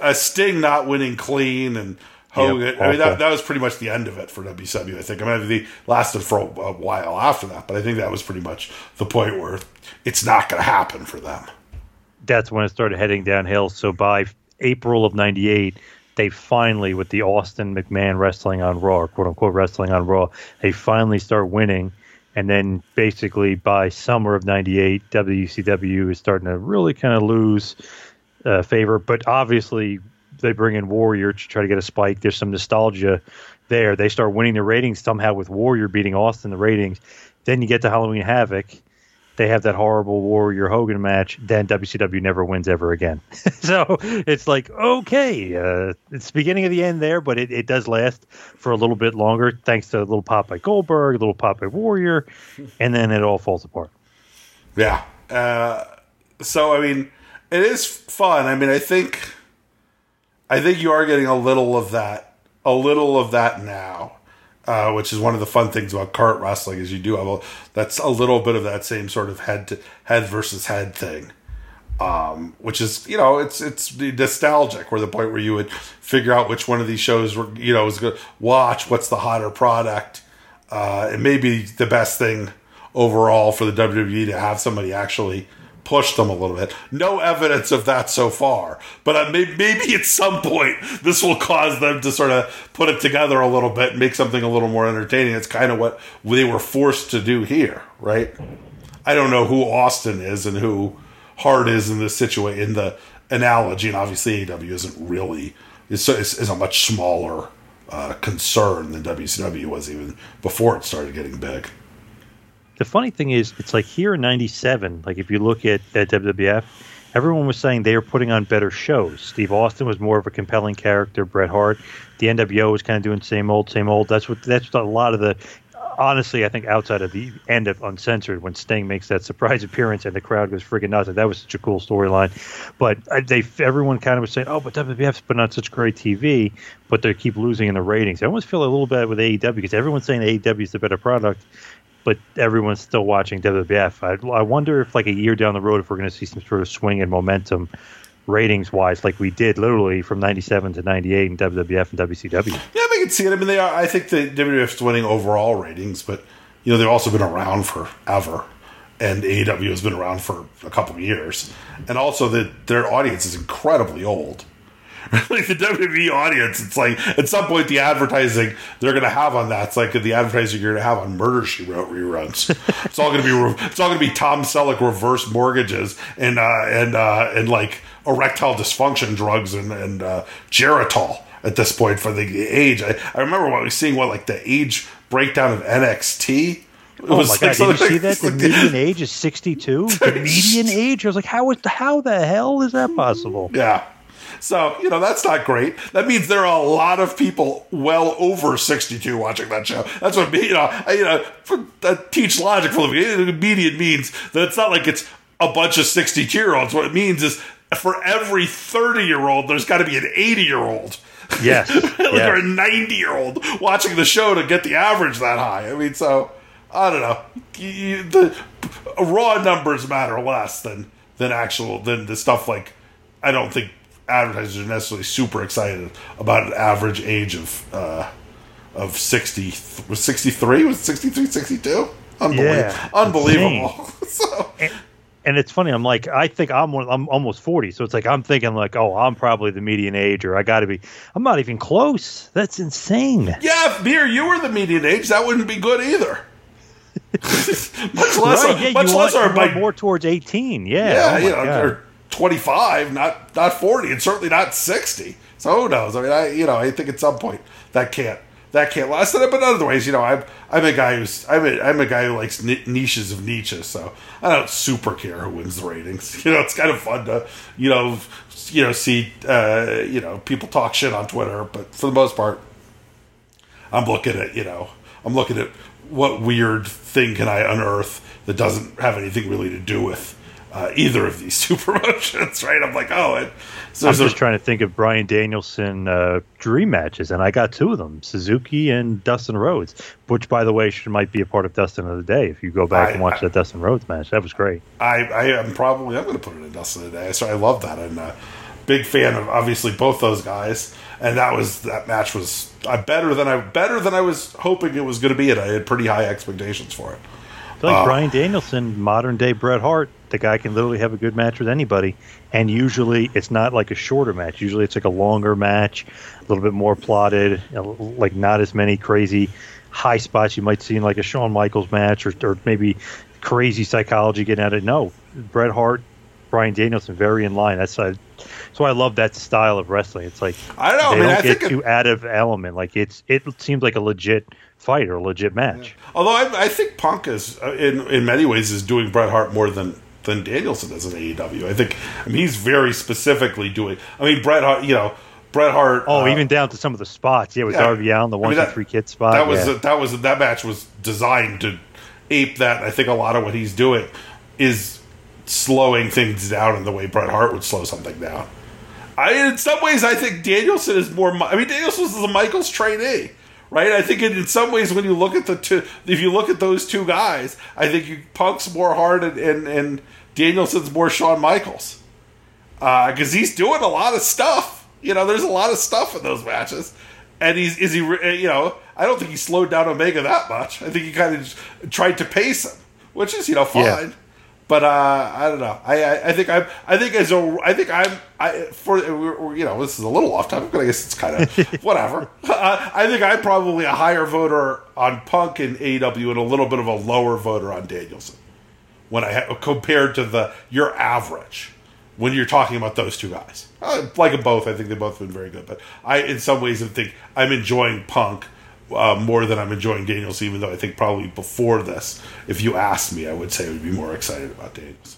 a Sting not winning clean and Hogan. Yep, I mean, that, that was pretty much the end of it for WCW. I think. I mean, they lasted for a, a while after that, but I think that was pretty much the point where it's not going to happen for them. that's when it started heading downhill. So by April of '98, they finally, with the Austin McMahon wrestling on Raw, quote unquote wrestling on Raw, they finally start winning. And then basically by summer of '98, WCW is starting to really kind of lose uh, favor. But obviously, they bring in Warrior to try to get a spike. There's some nostalgia there. They start winning the ratings somehow with Warrior beating Austin the ratings. Then you get to Halloween Havoc they have that horrible Warrior Hogan match, then WCW never wins ever again. so it's like, okay, uh, it's the beginning of the end there, but it, it does last for a little bit longer, thanks to a little pop by Goldberg, a little pop by Warrior, and then it all falls apart. Yeah. Uh, so I mean, it is fun. I mean, I think, I think you are getting a little of that, a little of that now, uh, which is one of the fun things about cart wrestling is you do have a that's a little bit of that same sort of head to head versus head thing. Um, which is you know it's it's nostalgic. Where the point where you would figure out which one of these shows were you know was good watch what's the hotter product. Uh, it may be the best thing overall for the WWE to have somebody actually push them a little bit. No evidence of that so far, but uh, maybe, maybe at some point this will cause them to sort of put it together a little bit and make something a little more entertaining. It's kind of what they were forced to do here, right? I don't know who Austin is and who Hart is in this situation in the analogy, and obviously AEW isn't really is, is a much smaller uh, concern than WCW was even before it started getting big. The funny thing is, it's like here in '97. Like if you look at, at WWF, everyone was saying they were putting on better shows. Steve Austin was more of a compelling character. Bret Hart, the NWO was kind of doing same old, same old. That's what that's what a lot of the. Honestly, I think outside of the end of Uncensored, when Sting makes that surprise appearance and the crowd goes freaking nuts, that was such a cool storyline. But uh, they, everyone kind of was saying, "Oh, but WWF's putting on such great TV," but they keep losing in the ratings. I almost feel a little bad with AEW because everyone's saying AEW is the better product, but everyone's still watching WWF. I, I wonder if, like a year down the road, if we're going to see some sort of swing in momentum, ratings wise, like we did literally from '97 to '98 in WWF and WCW. Yeah, I can see it. I mean, they are. I think the WWF's winning overall ratings, but you know they've also been around forever, and AEW has been around for a couple of years, and also that their audience is incredibly old. like the WWE audience, it's like at some point the advertising they're going to have on that, it's like the advertising you're going to have on Murder She Wrote reruns. it's all going to be re- it's all going to be Tom Selleck reverse mortgages and uh, and uh, and like erectile dysfunction drugs and and uh, Geritol at this point for the age. I, I remember when we was seeing what like the age breakdown of NXT. It Oh was my like god! Did you see that? The median age is 62. The median age. I was like, how is how the hell is that possible? Yeah. So, you know, that's not great. That means there are a lot of people well over 62 watching that show. That's what, me- you know, I, you know, for, uh, teach logic for the median means that it's not like it's a bunch of 62 year olds. What it means is for every 30 year old, there's got to be an 80 year old Yes, like yes. you're a 90 year old watching the show to get the average that high. I mean, so I don't know. You- the raw numbers matter less than than actual than the stuff like. I don't think advertisers are necessarily super excited about an average age of uh, of 60 was 63 was 63 62 unbelievable Yeah, unbelievable so and it's funny. I'm like, I think I'm one, I'm almost 40, so it's like I'm thinking like, oh, I'm probably the median age, or I got to be. I'm not even close. That's insane. yeah if me or you were the median age that wouldn't be good either much less right? Yeah, much you less want, our you want my- more towards 18. Yeah. Yeah, oh my you know, God. they're 25, not not 40, and certainly not 60. So who knows? I mean, I you know, I think at some point that can't that can't last. But other ways, you know, I'm I'm a guy who's I'm a, I'm a guy who likes ni- niches of Nietzsche, so I don't super care who wins the ratings. You know, it's kind of fun to you know you know see uh, you know people talk shit on Twitter, but for the most part, I'm looking at you know I'm looking at what weird thing can I unearth that doesn't have anything really to do with uh, either of these two promotions, right? I'm like, oh, it, so I'm just trying to think of Bryan Danielson uh, dream matches, and I got two of them: Suzuki and Dustin Rhodes. Which, by the way, should might be a part of Dustin of the Day. If you go back I- and watch I- that Dustin Rhodes match, that was great. I, I am probably I'm going to put it in Dustin of the Day. So I love that. I'm a big fan of obviously both those guys, and that was that match was uh, better than I better than I was hoping it was going to be, and I had pretty high expectations for it. I feel like Uh, Bryan Danielson, modern day Bret Hart, the guy can literally have a good match with anybody, and usually it's not like a shorter match. Usually it's like a longer match, a little bit more plotted, you know, like not as many crazy high spots you might see in like a Shawn Michaels match, or, or maybe crazy psychology getting at it. No, Bret Hart, Bryan Danielson, very in line. That's uh, that's why I love that style of wrestling. It's like I don't know. They mean, don't I get think it- too out of element. Like it's it seems like a legit fight or a legit match. Although I, I think Punk is uh, in in many ways is doing Bret Hart more than than Danielson does in AEW. I think I mean he's very specifically doing. I mean Bret Hart, you know Bret Hart. Oh, uh, even down to some of the spots. Yeah, with yeah. Darby Allin, the I one mean, two that- three kid spot. that was yeah. that was that match was designed to ape that. I think a lot of what he's doing is slowing things down in the way Bret Hart would slow something down. I in some ways I think Danielson is more. I mean Danielson is a Michaels trainee, right? I think in, in some ways when you look at the two, if you look at those two guys, I think you, Punk's more hard and, and and Danielson's more Shawn Michaels uh, because he's doing a lot of stuff. You know, there's a lot of stuff in those matches, and he's is he eh, you know I don't think he slowed down Omega that much. I think he kind of tried to pace him, which is you know fine. Yeah. But uh, I don't know. I, I I think I'm. I think as a. I think I'm. I for you know this is a little off topic, but I guess it's kind of whatever. Uh, I think I'm probably a higher voter on Punk and AEW and a little bit of a lower voter on Danielson when I ha- compared to the your average when you're talking about those two guys. I like them both. I think they both have been very good, but I in some ways I think I'm enjoying Punk uh, more than I'm enjoying Daniels. Even though I think probably before this, if you asked me, I would say I would be more excited about Daniels.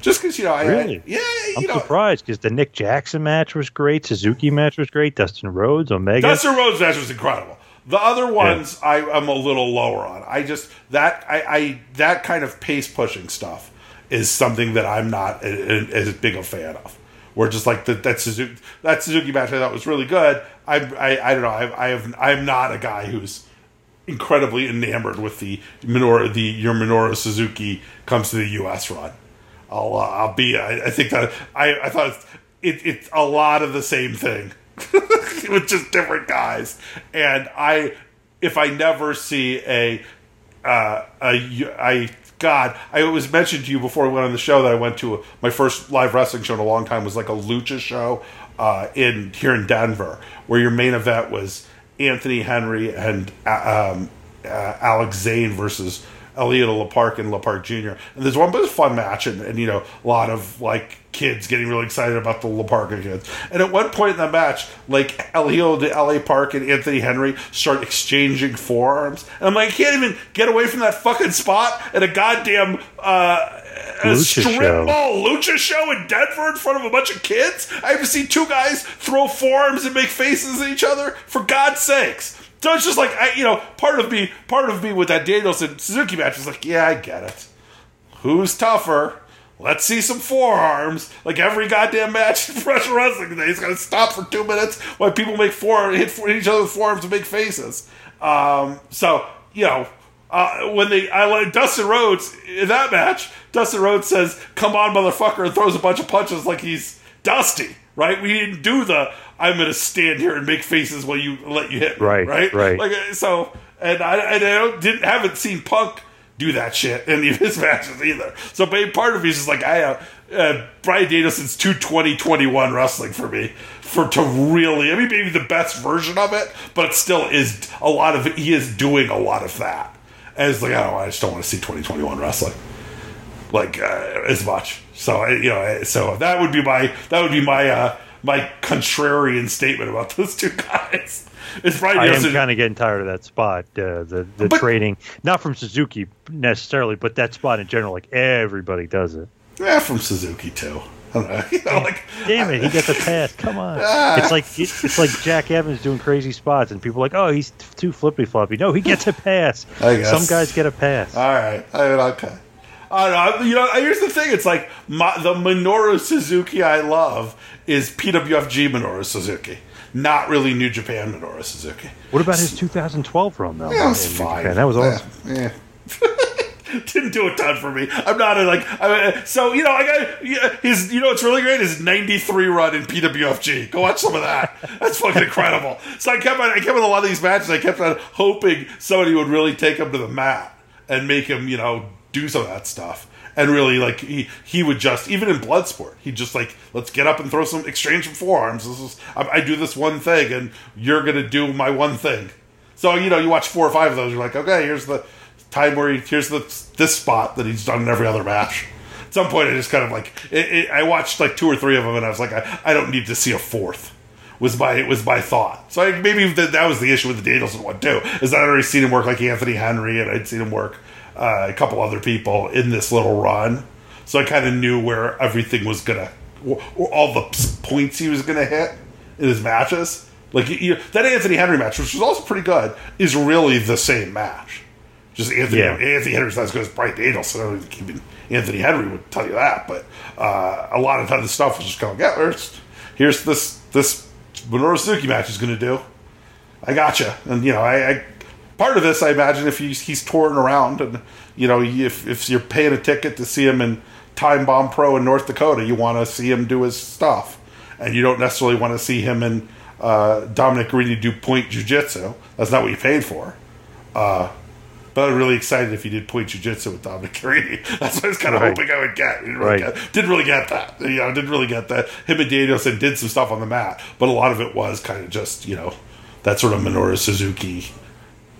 Just because you know, I, Really? I yeah, I'm know, surprised because the Nick Jackson match was great, Suzuki match was great, Dustin Rhodes, Omega. Dustin Rhodes match was incredible. The other ones I, I'm a little lower on. I just that I, I that kind of pace pushing stuff is something that I'm not as big a fan of. Where just like that Suzuki that Suzuki match I thought was really good. I I, I don't know. I, I have I'm not a guy who's incredibly enamored with the Minoru the your Minoru Suzuki comes to the U.S. run. I'll uh, I'll be I, I think that I I thought it, it's a lot of the same thing with just different guys, and I if I never see a uh, a I God I was mentioned to you before we went on the show that I went to a, my first live wrestling show in a long time was like a lucha show uh, in here in Denver where your main event was Anthony Henry and uh, um, uh, Alex Zane versus Elliot Lapark and Lapark Jr. And there's one but it's a fun match and, and you know a lot of like kids getting really excited about the Lapark kids. And at one point in the match, like Elio de LA Park and Anthony Henry start exchanging forearms. And I'm like, I can't even get away from that fucking spot at a goddamn uh a Lucha strip show. mall lucha show in Denver in front of a bunch of kids. I haven't seen two guys throw forearms and make faces at each other. For God's sakes. So it's just like I, you know, part of me, part of me with that Danielson Suzuki match was like, yeah, I get it. Who's tougher, let's see some forearms. Like every goddamn match in professional wrestling today, he's got to stop for two minutes while people make four hit each other with forearms and make faces. Um, so you know. Uh, when they, I like Dustin Rhodes in that match. Dustin Rhodes says, "Come on, motherfucker!" and throws a bunch of punches like he's Dusty. Right? We didn't do the "I'm going to stand here and make faces while you let you hit." Me, Right, Right. right. Like uh, so, and I, and I don't, didn't haven't seen Punk do that shit in any of his matches either. So, but part of me is just like, I, uh, uh, Bryan Danielson's two twenty twenty one wrestling for me for to really, I mean, maybe the best version of it, but it still is a lot of. He is doing a lot of that. And it's like, I don't, I just don't want to see 2021 wrestling like uh, as much. So I- you know, so that would be my that would be my uh, my contrarian statement about those two guys. It's Brian I am kind of getting tired of that spot. Uh, the the But- trading, not from Suzuki necessarily, but that spot in general. Like everybody does it. Yeah, from Suzuki too. I don't know. You know, like Damn it, he gets a pass. Come on. It's like it's like Jack Evans doing crazy spots, and people are like, oh, he's too flippy floppy. No, he gets a pass. I guess. Some guys get a pass. All right, I mean, okay. I don't know. You know, here's the thing. It's like my, the Minoru Suzuki I love is PWFG Minoru Suzuki, not really New Japan Minoru Suzuki. what about his 2012 run though? Yeah, in fine. That was awesome. Yeah. yeah. Didn't do a ton for me. I'm not a, like I, so you know I got his you know what's really great is 93 run in PWFG. Go watch some of that. That's fucking incredible. So I kept on, I kept on a lot of these matches. I kept on hoping somebody would really take him to the mat and make him you know do some of that stuff. And really, like he he would just even in Bloodsport, he'd just like let's get up and throw some exchange some forearms. This is I, I do this one thing, and you're gonna do my one thing. So you know, you watch four or five of those, you're like, okay, here's the time where he, here's the this spot that he's done in every other match. At some point, I just kind of like it, it, I watched like two or three of them, and I was like, I, I don't need to see a fourth. Was my was my thought. So I, maybe that, that was the issue with the Danielson one too. Is that I'd already seen him work like Anthony Henry, and I'd seen him work uh, a couple other people in this little run. So I kind of knew where everything was gonna, all the points he was gonna hit in his matches. Like you, that Anthony Henry match, which was also pretty good, is really the same match. Just Anthony Yeah. Anthony Henry's not as good as Bryan Danielson. I don't think even Anthony Henry would tell you that, but uh, a lot of times the stuff was just going, yeah, here's, here's this this Minoru Suzuki match is going to do. I gotcha, and you know, I, I part of this, I imagine, if he's he's touring around, and you know, if if you're paying a ticket to see him in Time Bomb Pro in North Dakota, you want to see him do his stuff, and you don't necessarily want to see him in uh, Dominic Garrini do point jujitsu. That's not what you paid for. Uh, but I'm really excited if he did point jujitsu with Dominic Garrini. That's what I was kind of Right. hoping I would get. Didn't really, Right. get. didn't really get that. You know, didn't really get that. Him and Danielson did some stuff on the mat, but a lot of it was kind of just you know that sort of Minoru Suzuki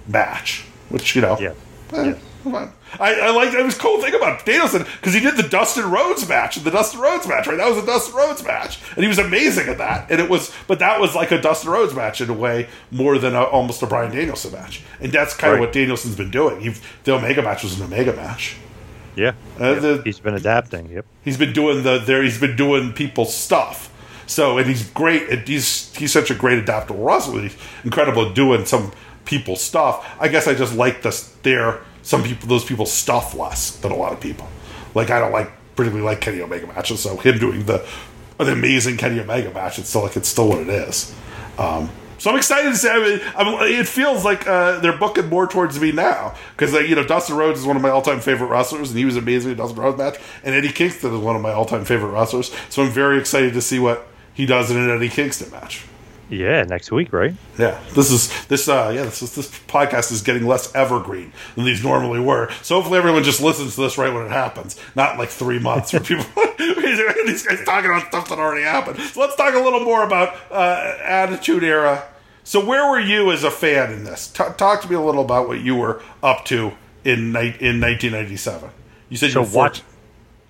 match, which you know, Yeah. eh, Yeah. I, I like it was cool thing about Danielson because he did the Dustin Rhodes match, and the Dustin Rhodes match, right? That was a Dustin Rhodes match, and he was amazing at that. And it was, but that was like a Dustin Rhodes match in a way more than a, almost a Brian Danielson match. And that's kind of Right. what Danielson's been doing. He, the Omega match was an Omega match. Yeah. Uh, Yeah. the- He's been adapting. Yep. He's been doing the there. He's been doing people's stuff. So and he's great. And he's he's such a great adaptable wrestler. He's incredible at doing some people's stuff. I guess I just like this. Their some people those people's stuff less than a lot of people. Like I don't like particularly like Kenny Omega matches. So him doing the an amazing Kenny Omega match, it's still like it's still what it is. Um, so I'm excited to say. I mean, I'm, it feels like uh, they're booking more towards me now because you know Dustin Rhodes is one of my all-time favorite wrestlers, and he was amazing in Dustin Rhodes match. And Eddie Kingston is one of my all-time favorite wrestlers. So I'm very excited to see what he does in an Eddie Kingston match. Yeah. Next week, right? Yeah, this is this. Uh, yeah, this is, this podcast is getting less evergreen than these normally were. So hopefully everyone just listens to this right when it happens, not like three months where people these guys talking about stuff that already happened. So let's talk a little more about uh, Attitude Era. So where were you as a fan in this? T- talk to me a little about what you were up to in ni- in 1997. You said So you were watch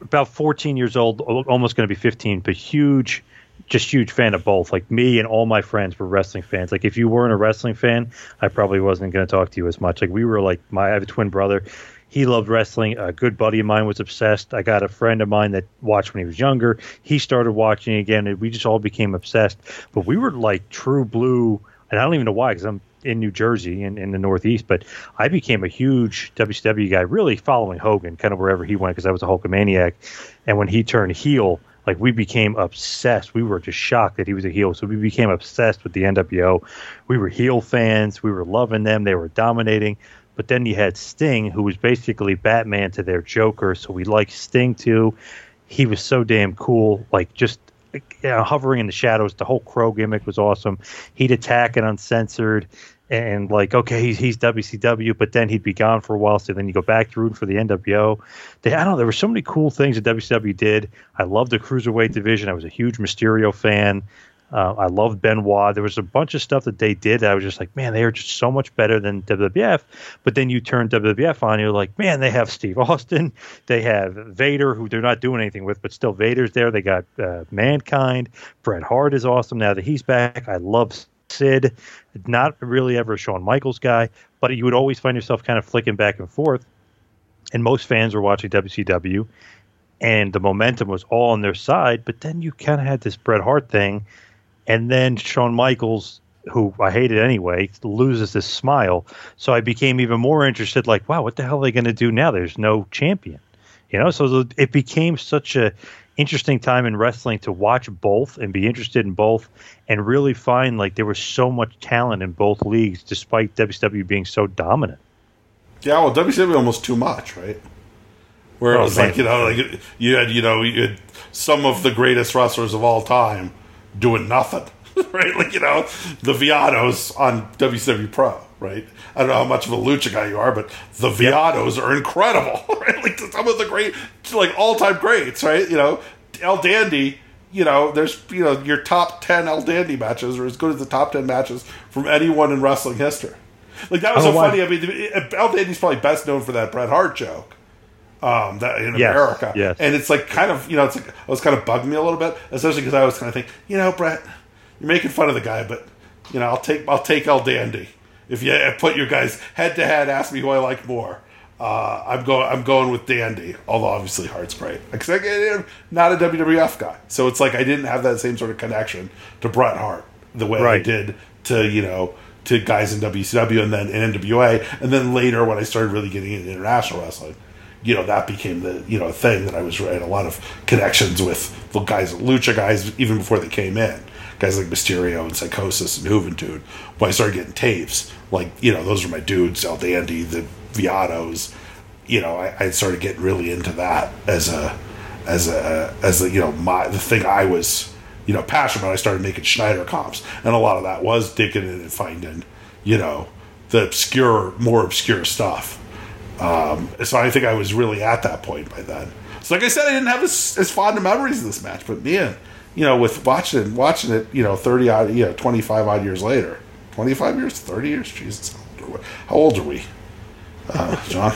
about 14 years old, almost going to be 15, but huge, just huge fan of both. Like me and all my friends were wrestling fans. Like if you weren't a wrestling fan, I probably wasn't going to talk to you as much. Like we were like my I have a twin brother. He loved wrestling. A good buddy of mine was obsessed. I got a friend of mine that watched when he was younger. He started watching again, and we just all became obsessed. But we were like true blue, and I don't even know why, because I'm in New Jersey in, in the Northeast, but I became a huge WCW guy, really following Hogan, kind of wherever he went, because I was a Hulkamaniac. And when he turned heel, like we became obsessed. We were just shocked that he was a heel. So we became obsessed with the NWO. We were heel fans. We were loving them. They were dominating. But then you had Sting, who was basically Batman to their Joker. So we liked Sting too. He was so damn cool. Like just you know, hovering in the shadows. The whole Crow gimmick was awesome. He'd attack and uncensored and like okay he's, he's WCW but then he'd be gone for a while so then you go back to root for the NWO they I don't know there were so many cool things that WCW did. I loved the cruiserweight division. I was a huge Mysterio fan. Uh, I loved Benoit. There was a bunch of stuff that they did that I was just like man they are just so much better than WWF but then you turn WWF on you're like man they have Steve Austin. They have Vader who they're not doing anything with but still Vader's there. They got uh, Mankind. Bret Hart is awesome now that he's back. I love Sid, not really ever a Shawn Michaels guy, but you would always find yourself kind of flicking back and forth. And most fans were watching WCW, and the momentum was all on their side. But then you kind of had this Bret Hart thing, and then Shawn Michaels, who I hated anyway, loses this smile. So I became even more interested. Like, wow, what the hell are they going to do now? There's no champion, you know. So it became such a interesting time in wrestling to watch both and be interested in both and really find like there was so much talent in both leagues despite WCW being so dominant. Yeah, well, WCW almost too much, right? Where it oh, was man. like you know, like you had you know you had some of the greatest wrestlers of all time doing nothing, right? Like you know the Villanos on WCW Pro, right? I don't know how much of a lucha guy you are, but the Villanos yep. are incredible, right? Like some of the great, like all time greats, right? You know, El Dandy. You know, there's you know your top ten El Dandy matches are as good as the top ten matches from anyone in wrestling history. Like that was so funny. I mean, El Dandy's probably best known for that Bret Hart joke. Um, that in yes, America, yes. and it's like kind of you know it's like it was kind of bugging me a little bit, especially because I was kind of thinking, you know, Bret, you're making fun of the guy, but you know, I'll take I'll take El Dandy if you put your guys head to head, ask me who I like more. Uh, I'm going. I'm going with Dandy, although obviously Hart's great. Because I'm not a WWF guy, so it's like I didn't have that same sort of connection to Bret Hart the way right. I did to you know to guys in WCW and then in NWA, and then later when I started really getting into international wrestling, you know that became the you know thing that I was had a lot of connections with the guys, lucha guys, even before they came in guys like Mysterio and Psicosis and Juventud. When I started getting tapes, like you know, those are my dudes, El Dandy, the Villanos. You know, I, I started getting really into that as a as a as a you know my the thing I was you know passionate about. I started making Schneider comps, and a lot of that was digging in and finding you know the obscure, more obscure stuff. Um, so I think I was really at that point by then. So like I said, I didn't have as, as fond of memories of this match, but man, you know, with watching it, watching it, you know, thirty odd, you know, twenty five odd years later, twenty five years, thirty years, Jesus, how old are we, uh, John?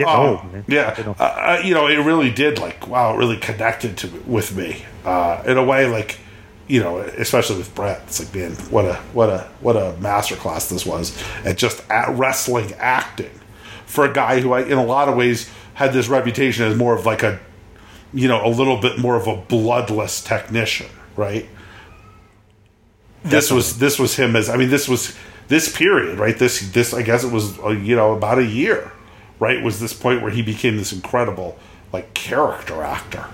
Um, old, man. Yeah, uh, uh, you know, it really did like wow, it really connected to with me uh, in a way like you know, especially with Bret. It's like, man, what a what a what a masterclass this was at just at wrestling acting for a guy who I, in a lot of ways, had this reputation as more of like a you know, a little bit more of a bloodless technician, right? Definitely. This was this was him as I mean this was this period, right? This this I guess it was uh, you know about a year, right? Was this point where he became this incredible like character actor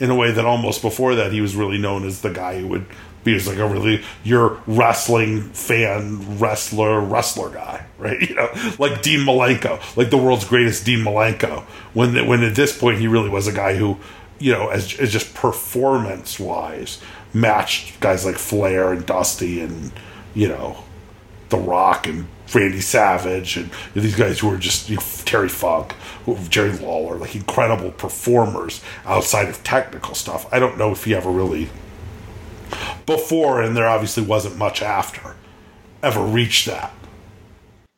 in a way that almost before that he was really known as the guy who would was like a really your wrestling fan wrestler wrestler guy right? You know like dean malenko like the world's greatest dean malenko. When when at this point he really was a guy who you know as, as just performance wise matched guys like flair and dusty and you know the rock and randy savage and these guys who were just you know, terry funk jerry lawler like incredible performers outside of technical stuff. I don't know if he ever really before, and there obviously wasn't much after, ever reached that.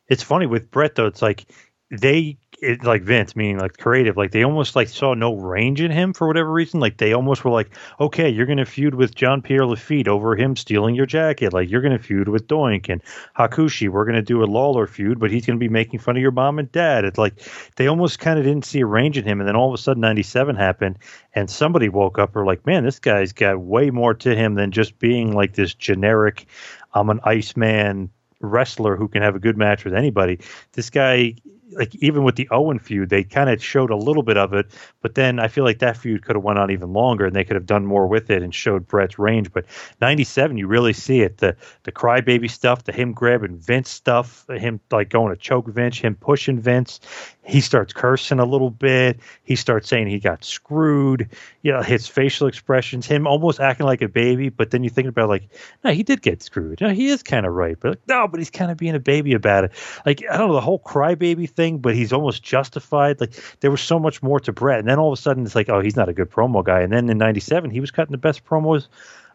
It's funny with Bret though. It's like they it, like Vince, meaning like creative, like they almost like saw no range in him for whatever reason. Like they almost were like, okay, you're going to feud with John Pierre Lafitte over him stealing your jacket. Like you're going to feud with Doink and Hakushi. We're going to do a Lawler feud, but he's going to be making fun of your mom and dad. It's like they almost kind of didn't see a range in him. And then all of a sudden, 97 happened and somebody woke up or like, man, this guy's got way more to him than just being like this generic, I'm an Iceman wrestler who can have a good match with anybody. This guy like even with the Owen feud, they kind of showed a little bit of it, but then I feel like that feud could have went on even longer, and they could have done more with it and showed Bret's range. But '97, you really see it the the crybaby stuff, the him grabbing Vince stuff, him like going to choke Vince, him pushing Vince. He starts cursing a little bit. He starts saying he got screwed. You know, his facial expressions, him almost acting like a baby. But then you think about like, no, he did get screwed. No, he is kind of right, but like, no, but he's kind of being a baby about it. Like I don't know the whole crybaby thing, but he's almost justified. Like there was so much more to Bret, and then all of a sudden it's like, oh, he's not a good promo guy. And then in '97, he was cutting the best promos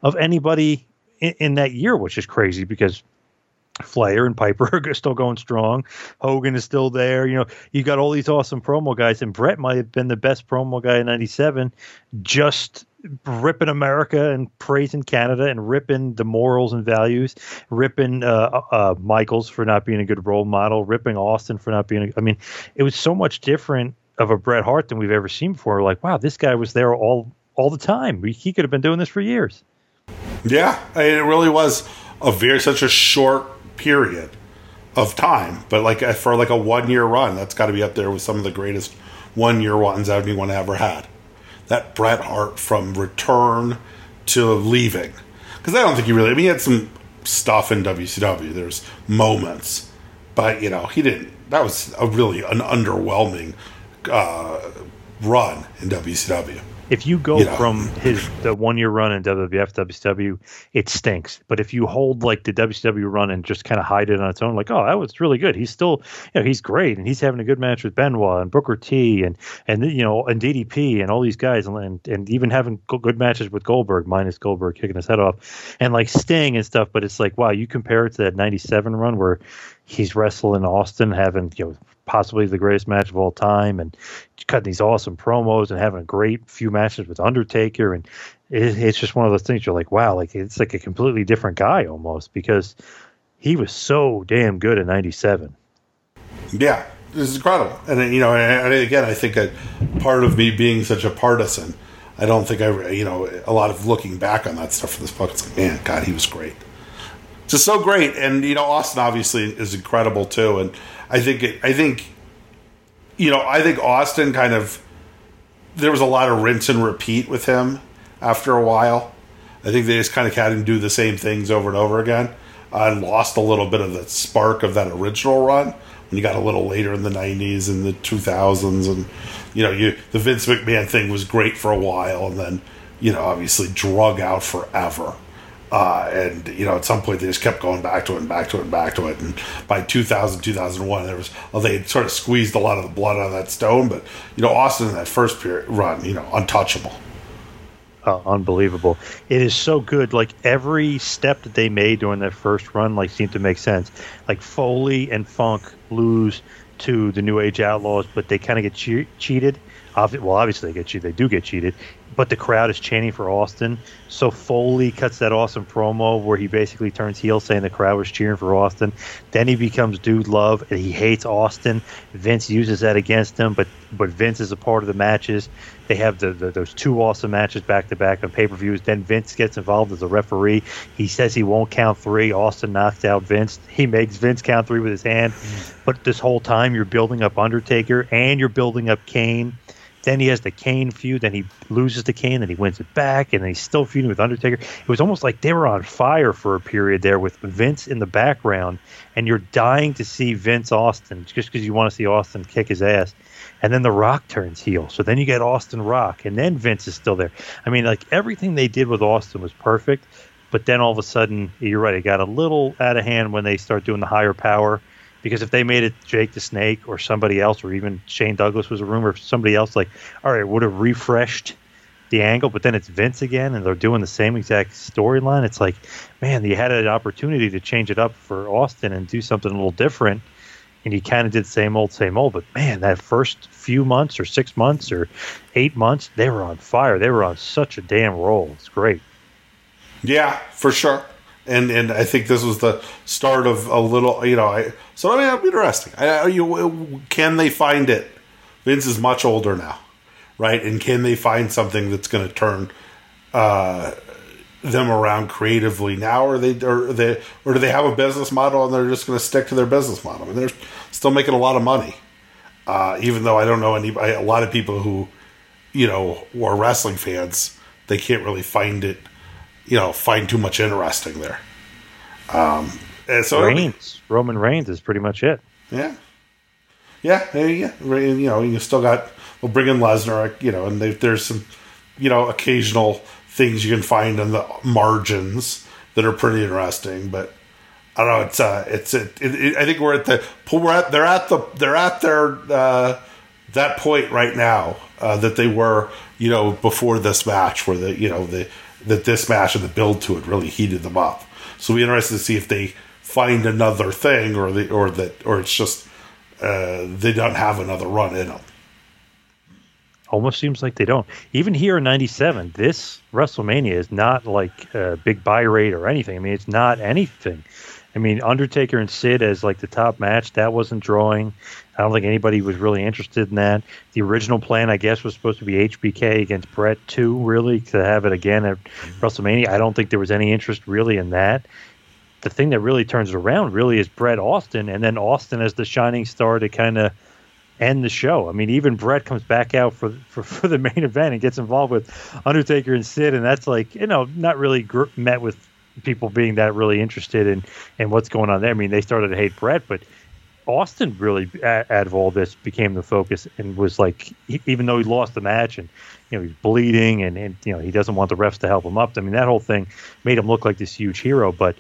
of anybody in, in that year, which is crazy because Flair and Piper are still going strong. Hogan is still there. You know, you got all these awesome promo guys, and Bret might have been the best promo guy in '97, just ripping America and praising Canada and ripping the morals and values, ripping uh, uh, Michaels for not being a good role model, ripping Austin for not being. A, I mean, it was so much different of a Bret Hart than we've ever seen before. Like, wow, this guy was there all all the time. He could have been doing this for years. Yeah, it really was a very such a short period of time, but like for like a one year run, that's got to be up there with some of the greatest one year ones anyone ever had. That Bret Hart from return to leaving, because I don't think he really. I mean, he had some stuff in WCW. There's moments, but you know, he didn't. That was a really an underwhelming uh, run in WCW if you go from his the one year run in WWF, WCW, it stinks. But if you hold like the WCW run and just kind of hide it on its own, like oh that was really good. He's still you know he's great and he's having a good match with Benoit and Booker T and and you know and DDP and all these guys and and even having good matches with Goldberg minus Goldberg kicking his head off and like Sting and stuff. But it's like wow, you compare it to that '97 run where he's wrestling Austin, having you know possibly the greatest match of all time, and cutting these awesome promos and having a great few matches with Undertaker, and it, it's just one of those things you're like, wow, like it's like a completely different guy almost because he was so damn good in '97. Yeah, this is incredible, and you know, and again, I think that part of me being such a partisan. I don't think I, you know, a lot of looking back on that stuff for this book. It's like, man, God, he was great just so great. And you know, Austin obviously is incredible too. And I think it, I think you know I think Austin kind of there was a lot of rinse and repeat with him after a while. I think they just kind of had him do the same things over and over again. Uh, lost a little bit of the spark of that original run when you got a little later in the '90s and the 2000s, and you know, you the Vince McMahon thing was great for a while, and then you know, obviously drug out forever. Uh, and you know, at some point they just kept going back to it and back to it and back to it. And by 2000, 2001, there was well, they had sort of squeezed a lot of the blood out of that stone. But you know, Austin in that first period run, you know, untouchable. Oh, unbelievable! It is so good. Like every step that they made during that first run, like seemed to make sense. Like Foley and Funk lose to the New Age Outlaws, but they kind of get che- cheated. Well, obviously they get cheated. They do get cheated, but the crowd is chanting for Austin. So Foley cuts that awesome promo where he basically turns heel, saying the crowd was cheering for Austin. Then he becomes Dude Love, and he hates Austin. Vince uses that against him, but but Vince is a part of the matches. They have the, the those two awesome matches back to back on pay per views. Then Vince gets involved as a referee. He says he won't count three. Austin knocks out Vince. He makes Vince count three with his hand. But this whole time you're building up Undertaker and you're building up Kane then he has the Kane feud. Then he loses to Kane. Then he wins it back, and then he's still feuding with Undertaker. It was almost like they were on fire for a period there with Vince in the background, and you're dying to see Vince Austin just because you want to see Austin kick his ass. And then The Rock turns heel, so then you get Austin Rock, and then Vince is still there. I mean, like everything they did with Austin was perfect, but then all of a sudden, you're right, it got a little out of hand when they start doing the higher power because if they made it Jake the Snake or somebody else, or even Shane Douglas was a rumor, somebody else, like, all right, would have refreshed the angle, but then it's Vince again, and they're doing the same exact storyline. It's like, man, you had an opportunity to change it up for Austin and do something a little different, and you kind of did same old, same old. But man, that first few months, or six months, or eight months, they were on fire. They were on such a damn roll. It's great. Yeah, for sure and and I think this was the start of a little, you know. I, so I mean, interesting. I, you can they find it? Vince is much older now, right? And can they find something that's going to turn, uh, them around creatively now, or they or they or do they have a business model and they're just going to stick to their business model? I mean, they're still making a lot of money, uh, even though I don't know any a lot of people who, you know, are wrestling fans. They can't really find it, you know, find too much interesting there. Um, and so Reigns, Roman Reigns is pretty much it. Yeah, yeah, yeah. You know, you still got we'll bring in Lesnar, you know, and they, there's some, you know, occasional things you can find in the margins that are pretty interesting. But I don't know. It's uh, it's it, it, it, I think we're at the we're at they're at the they're at their uh, that point right now uh, that they were you know before this match where the you know the that this match and the build to it really heated them up. So we're interested to see if they find another thing or the or that or it's just uh, they don't have another run in them almost seems like they don't. Even here in '97, this WrestleMania is not like a big buy rate or anything. I mean, it's not anything. I mean, Undertaker and Sid as like the top match that wasn't drawing. I don't think anybody was really interested in that. The original plan, I guess, was supposed to be HBK against Bret too. Really, to have it again at WrestleMania. I don't think there was any interest really in that. The thing that really turns it around really is Bret Austin, and then Austin as the shining star to kind of end the show. I mean, even Bret comes back out for, for, for the main event and gets involved with Undertaker and Sid, and that's like you know not really gr- met with people being that really interested in in what's going on there. I mean, they started to hate Bret, but Austin really out of all this became the focus and was like even though he lost the match and you know he's bleeding and, and you know he doesn't want the refs to help him up. I mean that whole thing made him look like this huge hero, but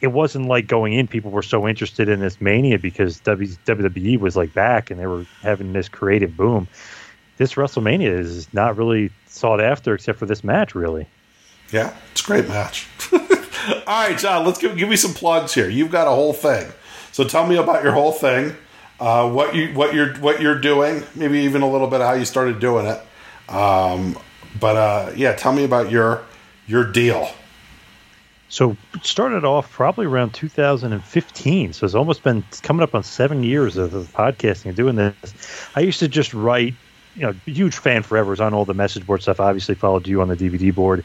it wasn't like going in people were so interested in this mania because WWE was like back and they were having this creative boom. This WrestleMania is not really sought after except for this match, really. Yeah, it's a great match. All right, John, let's give, give me some plugs here. You've got a whole thing, so tell me about your whole thing, uh, what you what you're what you're doing, maybe even a little bit of how you started doing it. Um, but uh, yeah, tell me about your your deal. So started off probably around 2015. So it's almost been coming up on seven years of, podcasting and doing this. I used to just write, you know, huge fan forever. Was on all the message board stuff. Obviously followed you on the DVD board.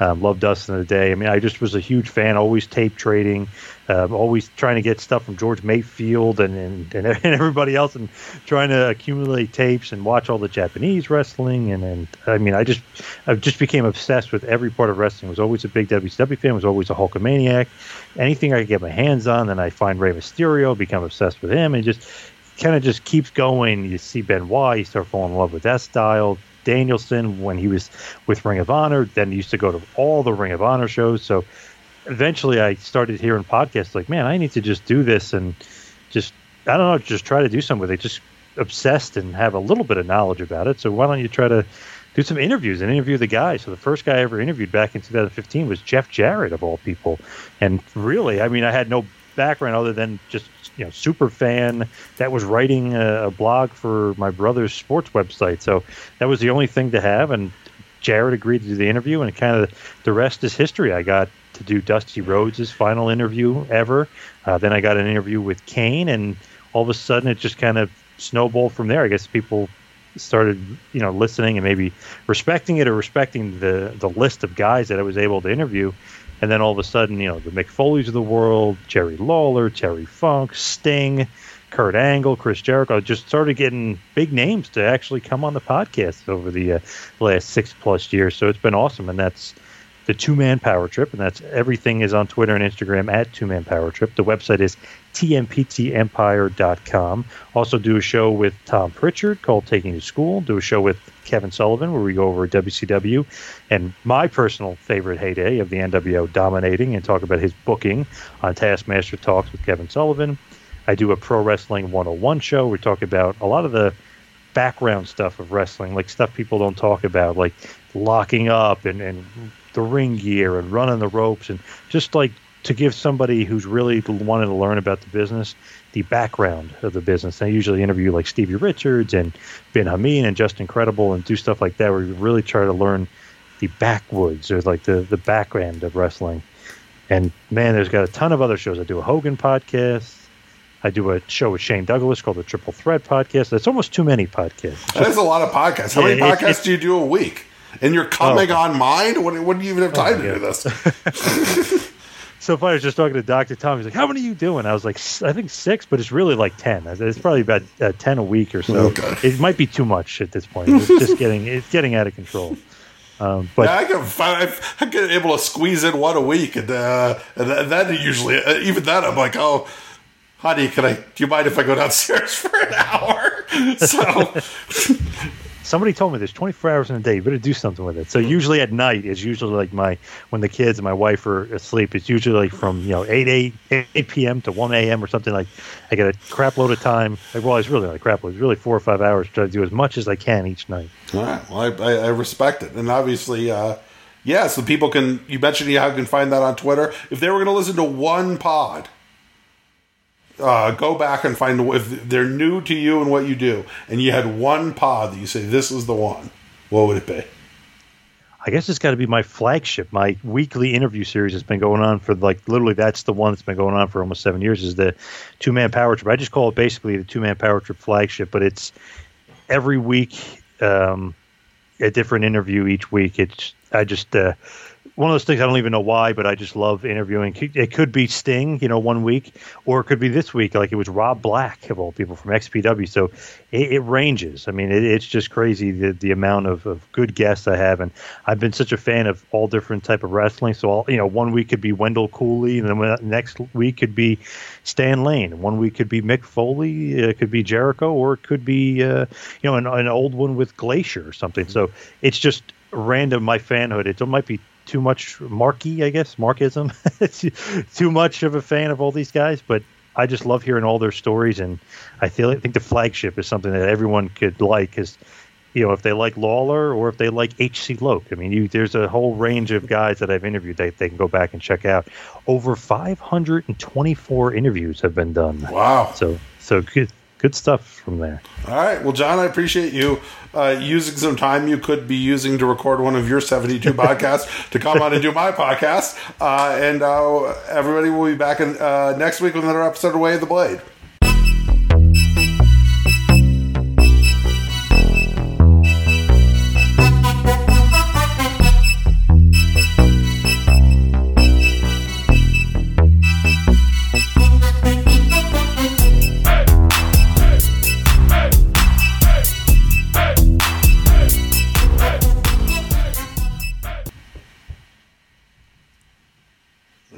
Um, loved Dustin of the Day. I mean, I just was a huge fan. Always tape trading, uh, always trying to get stuff from George Mayfield and, and, and, everybody else, and trying to accumulate tapes and watch all the Japanese wrestling. And, and I mean, I just I just became obsessed with every part of wrestling. Was always a big WCW fan. Was always a Hulkamaniac. Anything I could get my hands on, then I find Rey Mysterio, become obsessed with him, and just kind of just keeps going. You see Benoit, you start falling in love with that style. Danielson when he was with Ring of Honor. Then used to go to all the Ring of Honor shows. So eventually, I started hearing podcasts like, man, I need to just do this and just I don't know, just try to do something with it. Just obsessed and have a little bit of knowledge about it. So why don't you try to do some interviews and interview the guy? So the first guy I ever interviewed back in 2015 was Jeff Jarrett of all people. And really, I mean, I had no background other than just you know super fan that was writing a, a, blog for my brother's sports website. So that was the only thing to have, and Jarrett agreed to do the interview, and kind of the rest is history. I got to do Dusty Rhodes' final interview ever. Uh, then I got an interview with Kane, and all of a sudden it just kind of snowballed from there. I guess people started you know listening and maybe respecting it or respecting the the list of guys that I was able to interview and then all of a sudden, you know, the Mick Foleys of the world, Jerry Lawler, Terry Funk, Sting, Kurt Angle, Chris Jericho, just started getting big names to actually come on the podcast over the uh, last six plus years. So it's been awesome, and that's the Two Man Power Trip, and that's everything is on Twitter and Instagram at Two Man Power Trip. The website is tmptempire.com. Also, do a show with Tom Prichard called Taking to School. Do a show with Kevin Sullivan where we go over WCW and my personal favorite heyday of the NWO dominating and talk about his booking on Taskmaster Talks with Kevin Sullivan. I do a Pro Wrestling 101 show. We talk about a lot of the background stuff of wrestling, like stuff people don't talk about, like locking up and, and the ring gear and running the ropes and just like to give somebody who's really wanted to learn about the business the background of the business. I usually interview like Stevie Richards and Ben Hameen and Justin Credible and do stuff like that where you really try to learn the backwoods or like the, the background of wrestling. And man, there's got a ton of other shows. I do a Hogan podcast. I do a show with Shane Douglas called the Triple Threat Podcast. That's almost too many podcasts. That's a lot of podcasts. How many podcasts do you do a week? And you're coming oh. on mine? When, when do you even have time oh, to do this? so if I was just talking to Dr. Tom, he's like, how many are you doing? I was like, I think six, but it's really like 10. It's probably about uh, 10 a week or so. Okay. It might be too much at this point. It's just getting, it's getting out of control. Um, but yeah, I can I get able to squeeze in one a week, and, uh, and then usually uh, even then I'm like, oh, honey, can I? Do you mind if I go downstairs for an hour? So somebody told me there's 24 hours in a day. You better do something with it. So usually at night is usually like my when the kids and my wife are asleep. It's usually like from you know 8 8, 8 p.m. to 1 a.m. or something like. I get a crap load of time. Like, well, it's really not a crap load. It's really four or five hours to try to do as much as I can each night. All right. Well, I, I, respect it, and obviously. Uh, yeah, so people can. You mentioned how you can find that on Twitter. If they were going to listen to one pod, uh, go back and find if they're new to you and what you do, and you had one pod that you say this is the one, what would it be? I guess it's got to be my flagship. My weekly interview series has been going on for like literally that's the one that's been going on for almost seven years. Is the two man power trip? I just call it basically the two man power trip flagship, but it's every week um, a different interview each week. It's I just uh, one of those things I don't even know why, but I just love interviewing. It could be Sting, you know, one week, or it could be this week, like it was Rob Black of all people from XPW. So it, it ranges. I mean, it, it's just crazy the the amount of, of good guests I have, and I've been such a fan of all different type of wrestling. So all, you know, one week could be Wendell Cooley, and then next week could be Stan Lane. One week could be Mick Foley, it could be Jericho, or it could be uh, you know an, an old one with Glacier or something. So it's just random my fanhood. It might be too much marky, I guess, markism. too much of a fan of all these guys, but I just love hearing all their stories, and I feel I think the flagship is something that everyone could like because you know if they like Lawler or if they like HC Loc. I mean, you, there's a whole range of guys that I've interviewed that they can go back and check out. Over 524 interviews have been done. Wow! So so good good stuff from there. All right. Well, John, I appreciate you uh, using some time you could be using to record one of your 72 podcasts to come on and do my podcast. Uh, and uh, everybody will be back in, uh, next week with another episode of Way of the Blade.